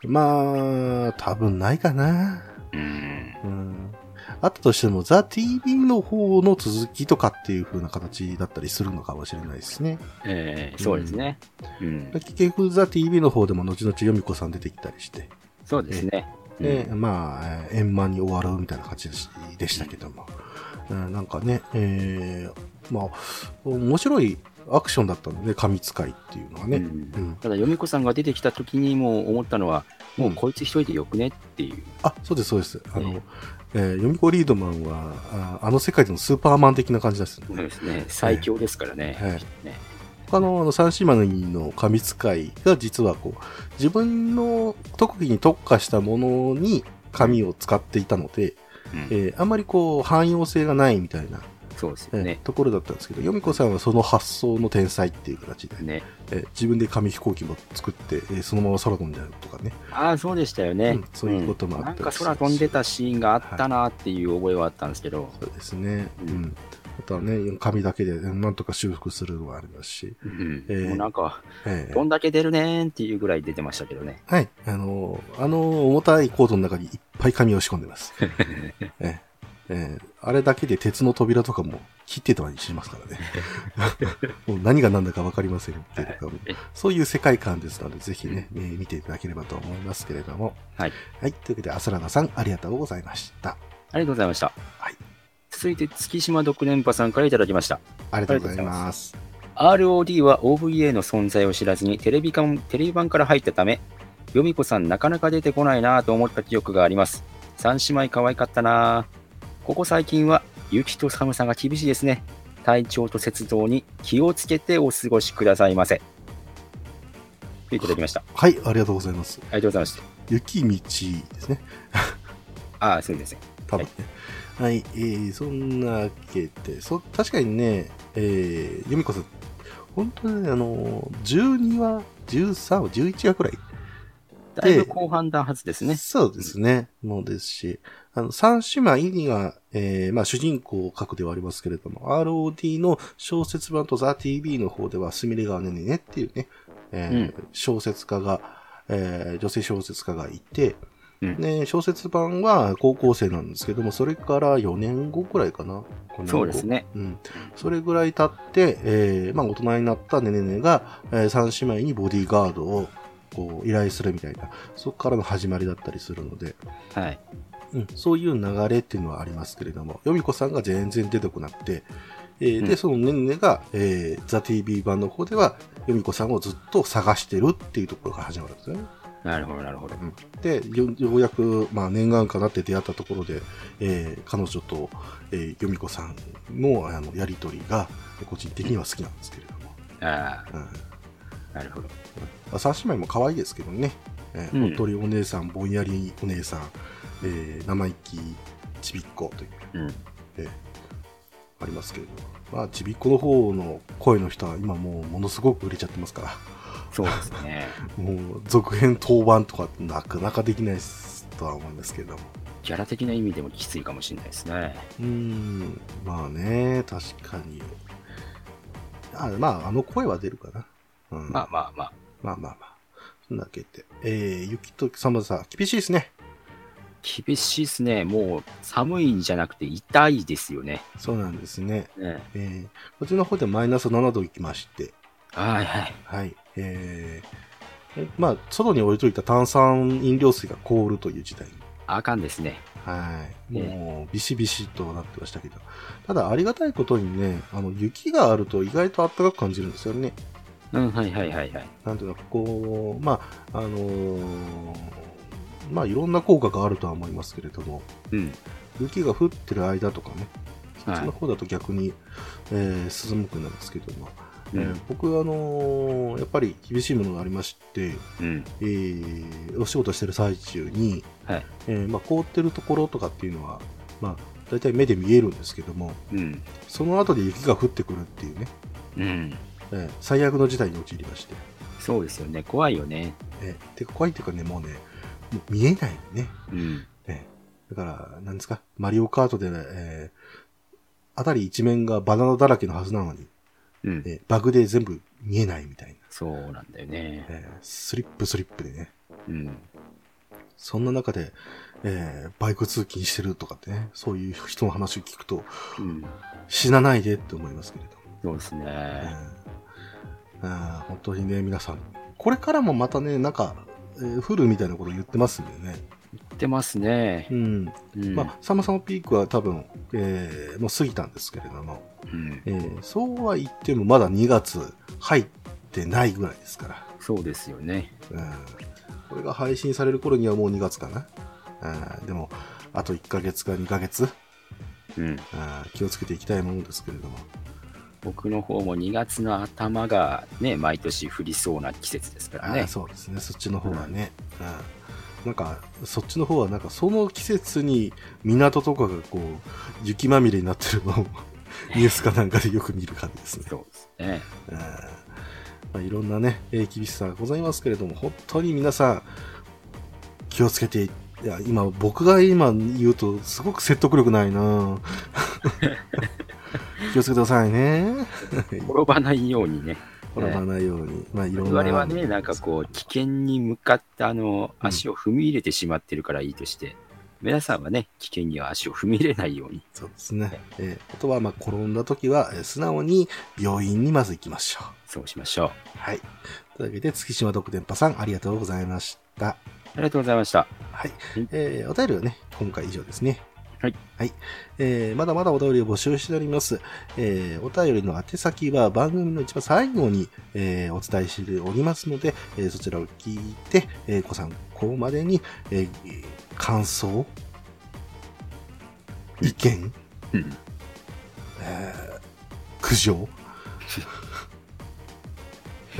まあ、多分ないかな。え。うん。うん。あったとしても、ザ・ TV の方の続きとかっていう風な形だったりするのかもしれないですね。ええそうですね。うん。結局、ザ・ TV の方でも後々ヨミコさん出てきたりして、そうですね。で、うんまあ、えー円満に終わるみたいな感じでしたけども、うんなんかね、えーまあ、面白いアクションだったんでね、神使いっていうのはね。ただ、ヨミコさんが出てきた時にもう思ったのは、もうこいつ一人でよくねっていう。あ、そうです、そうです。あの、ええーヨミコリードマンはあ、あの世界でのスーパーマン的な感じですね。そうですね。最強ですからね。はいね他のあの三姉妹の紙使いが実はこう、自分の特技に特化したものに紙を使っていたので、うんえーあんまりこう、汎用性がないみたいな、そうですえー。ところだったんですけど、ヨミ子さんはその発想の天才っていう形で、ね。えー自分で紙飛行機も作って、えーそのまま空飛んじゃうとかね。ああ、そうでしたよね、うんそういうこともあったなんりしか空飛んでたシーンがあったなっていう覚えはあったんですけど、そうですね。ううんん。あとはね、紙だけでなんとか修復するのはありますし、うんえーもうなんか、えーどんだけ出るねーんっていうぐらい出てましたけどね。はい。あのーあの重たいコートの中にいっぱい紙を仕込んでます。ええええあれだけで鉄の扉とかも切ってたりしますからね。もう何が何だか分かりませんっていうか、そういう世界観ですので、ぜひね、えー見ていただければと思いますけれども。はい。はい。というわけで、アスラナさん、ありがとうございました。ありがとうございました。はい。続いて、月島独連覇さんからいただきました。ありがとうございます。ROD は OVA の存在を知らずにテレビ版テレビ版から入ったため、ヨミ子さんなかなか出てこないなぁと思った記憶があります。三姉妹可愛かったなぁここ最近は雪と寒さが厳しいですね。体調と節道に気をつけてお過ごしくださいませ。といただきました。はい、ありがとうございます。ありがとうございました。雪道ですね。ああ、そうですね。多分ね。はい、えー、そんなわけで、そ、確かにね、えー、由美子さん、本当にね、あの、12話、13話、11話くらい。だいぶ後半だはずですね。そうですね。もうですし、あの、三姉妹には、えー、まあ、主人公を書くではありますけれども、ROD の小説版とザ・ TV の方では、すみれ川ねねねっていうね、えー小説家が、えー、女性小説家がいて、うんね、小説版は高校生なんですけども、それから4年後くらいかな。5年後そうですね。うん。それぐらい経って、えー、まあ大人になったねねねが、えー、三姉妹にボディーガードを、こう、依頼するみたいな、そこからの始まりだったりするので、はい。うん、そういう流れっていうのはありますけれども、ヨミコさんが全然出てこなくて、えーで、うんそのねねねが、えー、ザ・ TV 版の方では、ヨミコさんをずっと探してるっていうところが始まるんですよね。なるほど、なるほど。で、よようやく、まあ、念願かなって出会ったところで、えー彼女と、えー、ヨミコさんのあのやりとりが、個人的には好きなんですけれども。あうんあ、なるほど。まあ、三姉妹も可愛いですけどね。えーうんおっとりお姉さん、ぼんやりお姉さん、えー生意気ちびっこという、うん。えーありますけれど。まあ、ちびっこの方の声の人は今もうものすごく売れちゃってますから。そうですね。もう続編当番とかなかなかできないとは思いますけれども。キャラ的な意味でもきついかもしれないですね。うーん、まあね、確かに。あまあ、あの声は出るかな。うん、まあまあまあ。まあまあまあ。そんなわけで。えー、雪と寒さ、厳しいですね。厳しいですね。もう寒いんじゃなくて痛いですよね。そうなんですね。ねえー、こっちの方でマイナス7度行きまして、はいはい。はい。えー、えまあ、外に置いといた炭酸飲料水が凍るという時代に。あかんですね。はい。もう、ビシビシとなってましたけど。ただ、ありがたいことにね、あの、雪があると意外と暖かく感じるんですよね。うん、はいはいはいはい。なんていうか、こう、まあ、あのーまあ、いろんな効果があるとは思いますけれども、うん。雪が降ってる間とかね、そっちはいの方だと逆に、えー、涼むくなるんですけども、うんえー僕、あのーやっぱり厳しいものがありまして、うん。えーお仕事してる最中に、はい。えーまあ、凍ってるところとかっていうのは、まあ、大体目で見えるんですけども、うん。その後で雪が降ってくるっていうね、うん。えー最悪の事態に陥りまして、そうですよね。怖いよね。えーてか怖いっていうかね、もうね、もう見えないね。うん。えーだから、なんですか、マリオカートで、ね、えー、あたり一面がバナナだらけのはずなのに、うん。えーバグで全部見えないみたいな、そうなんだよね。えースリップスリップでね、うん。そんな中で、えーバイク通勤してるとかってね、そういう人の話を聞くと、うん。死なないでって思いますけれども。そうですね。うんあー本当にね、皆さん、これからもまたね、なんか、えーフルみたいなこと言ってますんでね。言ってますねう。ん。うん。まあ、サマさんのピークは多分、えーもう過ぎたんですけれども、うん。えーそうは言ってもまだ2月入ってないぐらいですから。そうですよね。うん。これが配信される頃にはもう2月かな。うんでも、あと1ヶ月か2ヶ月、うん。気をつけていきたいものですけれども。僕の方も2月の頭がね、毎年降りそうな季節ですからね。そうですね、そっちの方はね。うんなんか、そっちの方は、なんか、その季節に港とかがこう、雪まみれになってるのを、ニュースかなんかでよく見る感じですね。そうですね。うんまあ、いろんなね、えー厳しさがございますけれども、本当に皆さん、気をつけて、いや、今、僕が今言うと、すごく説得力ないな 気をつけてくださいね。転ばないようにね。転ばないように。まあ、いろん我な。々はね、なんかこう、危険に向かって、あの、うん足を踏み入れてしまってるからいいとして、皆さんはね、危険には足を踏み入れないように。そうですね。えーあとは、まあ、転んだ時は、えー素直に病院にまず行きましょう。そうしましょう。はい。というわけで、月島独電波さん、ありがとうございました。ありがとうございました。はいうん。えーお便りはね、今回以上ですね。はい。はい。えーまだまだお便りを募集しております。えーお便りの宛先は番組の一番最後に、えーお伝えしておりますので、えーそちらを聞いて、えーご参考までに、えー感想、意見、うんえー苦情、も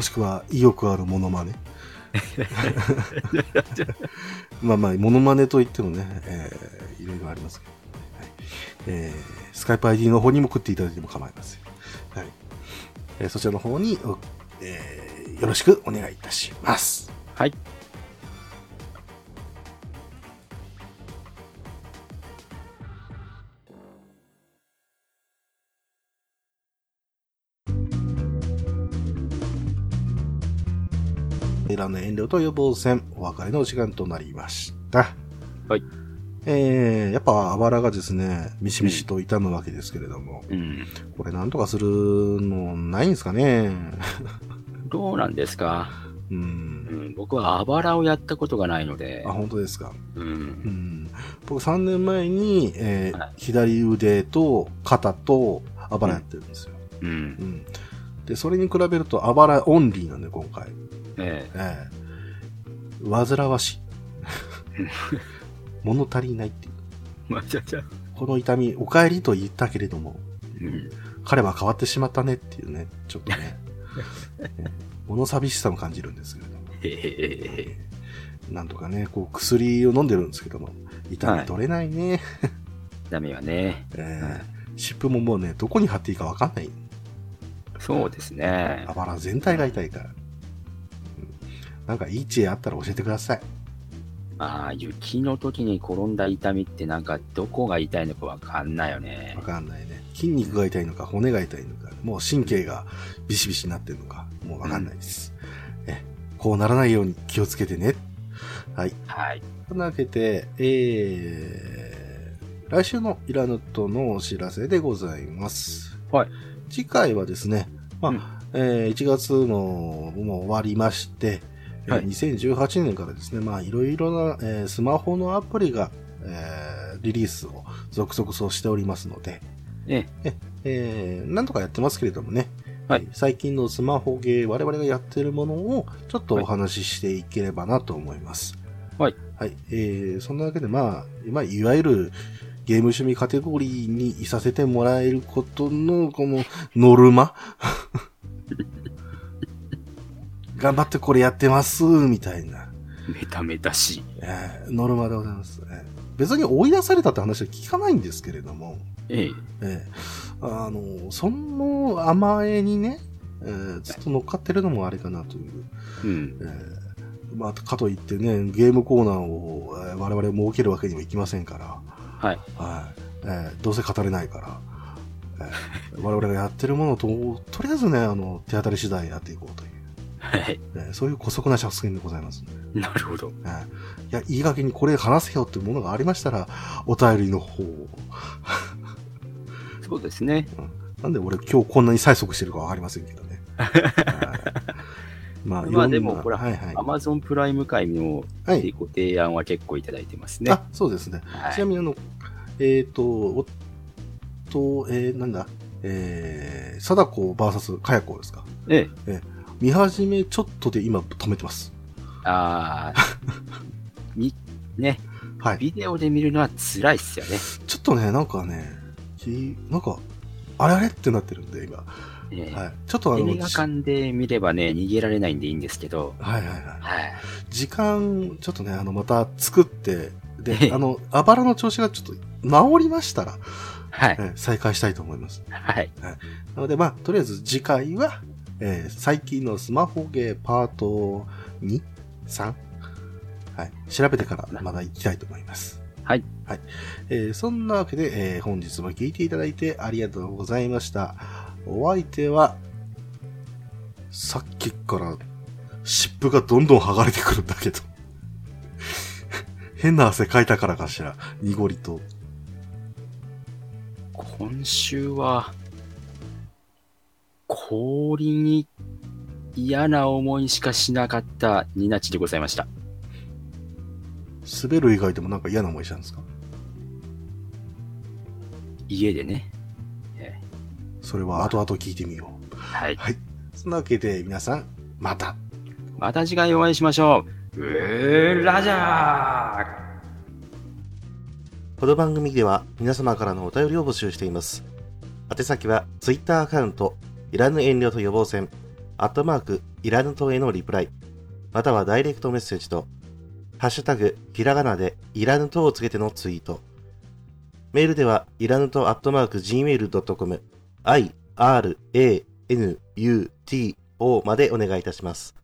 しくは意欲あるモノマネ。まあまあ、モノマネといってもね、えーいろいろありますけど、ねはいえースカイプ ID の方にも送っていただいても構いません。はいえーそちらの方に、えーよろしくお願いいたします。はい。いらぬ遠慮と予防線、お別れのお時間となりました。はい。えー、やっぱあばらがですね、ミシミシと痛むわけですけれども、うん。これなんとかするのないんですかね どうなんですか、う。うんん、僕はあばらをやったことがないのであ、、本当ですか。う。うんん。僕3年前に、えーはい左腕と肩とあばらやってるんですよ。う。うんん。で、それに比べるとあばらオンリーなんで、今回。えええ煩わしい。物足りないっていう。え。まあ、じゃじゃ。この痛み、お帰りと言ったけれども、うん。彼は変わってしまったねっていうね、ちょっとね、え物寂しさも感じるんですけれども、へへへなんとかね、こう薬を飲んでるんですけども、痛み取れないね。ダメはね。ええ湿布ももうね、どこに貼っていいかわかんない。そうですねあ。ばら全体が痛いから。うんなんかいい知恵あったら教えてください。ああ、雪の時に転んだ痛みってなんかどこが痛いのかわかんないよねわ。かんないね。筋肉が痛いのか、骨が痛いのか、もう神経がビシビシになってるのか、もうわかんないです。え、こうならないように気をつけてね。はい。はい。というわけで、えー、来週のイラヌットのお知らせでございます。はい。次回はですね、まあ、うんえー1月のもう終わりまして、えーはい2018年からですね、まあ、いろいろな、えースマホのアプリが、えーリリースを続々としておりますので、ええ。えー、なんとかやってますけれどもね、はいえー最近のスマホゲー、我々がやってるものをちょっとお話ししていければなと思います。はい。はい。えー、そんなわけで、まあ、まあ、いわゆるゲーム趣味カテゴリーにいさせてもらえることの、このノルマ？頑張ってこれやってます、みたいな、メタメタしい。えーノルマでございます、えー別に追い出されたって話は聞かないんですけれども、ええ。ええあの、その甘えにね、えーずっと乗っかってるのもあれかなという。うん。えーまあ、かといってね、ゲームコーナーを、えー我々設けるわけにもいきませんから、はい。はいえーどうせ語れないから、えー 我々がやってるものと、とりあえずね、あの、手当たり次第やっていこうという、はい。えーそういう姑息な作戦でございますので、なるほど。えーいや、いい加減にこれ話せよっていうものがありましたら、お便りの方をそうですね。なんで俺今日こんなに催促してるかわかりませんけどね。はいまあ、まあでも、ほら、はいはいア。マゾンプライム会のはい。ご提案は結構いただいてますね。あ、そうですね。はいちなみにあの、えっ、と、おと、えー、なんだ、えー、貞子 VS かや子ですか？え見始めちょっとで今止めてます。え。ああ、み、ね、はい。ビデオで見るのは辛いっすよね。ちょっとね、なんかね、きなんか、あれあれってなってるんで、今。ええはい。ちょっとあの、映画館で見ればね、逃げられないんでいいんですけど、はいはいはい。はい。時間、ちょっとね、あの、また作って、えで、えあの、あばらの調子がちょっと治りましたら、はい。えー再開したいと思います。はい。なので、まあ、とりあえず次回は、えー最近のスマホゲーパート 2? 3? はい。調べてからまだ行きたいと思います。はい。はい。えーそんなわけで、えー本日も聞いていただいてありがとうございました。お相手は、さっきから湿布がどんどん剥がれてくるんだけど。変な汗かいたからかしら。濁りと。今週は、氷に嫌な思いしかしなかったニナチでございました。滑る以外でもなんか嫌な思いしたんですか？家でね。それは後々聞いてみよう。はい。はい。そんなわけで皆さん、また。また次回お会いしましょう。うーラジャーこの番組では皆様からのお便りを募集しています。宛先は Twitter アカウント、いらぬ遠慮と予防線、アットマーク、いらぬとへのリプライ、またはダイレクトメッセージと、ハッシュタグ、ひらがなでいらぬとをつけてのツイート。メールでは、いらぬとアットマーク gmail.com、i, r, a, n, u, t, o までお願いいたします。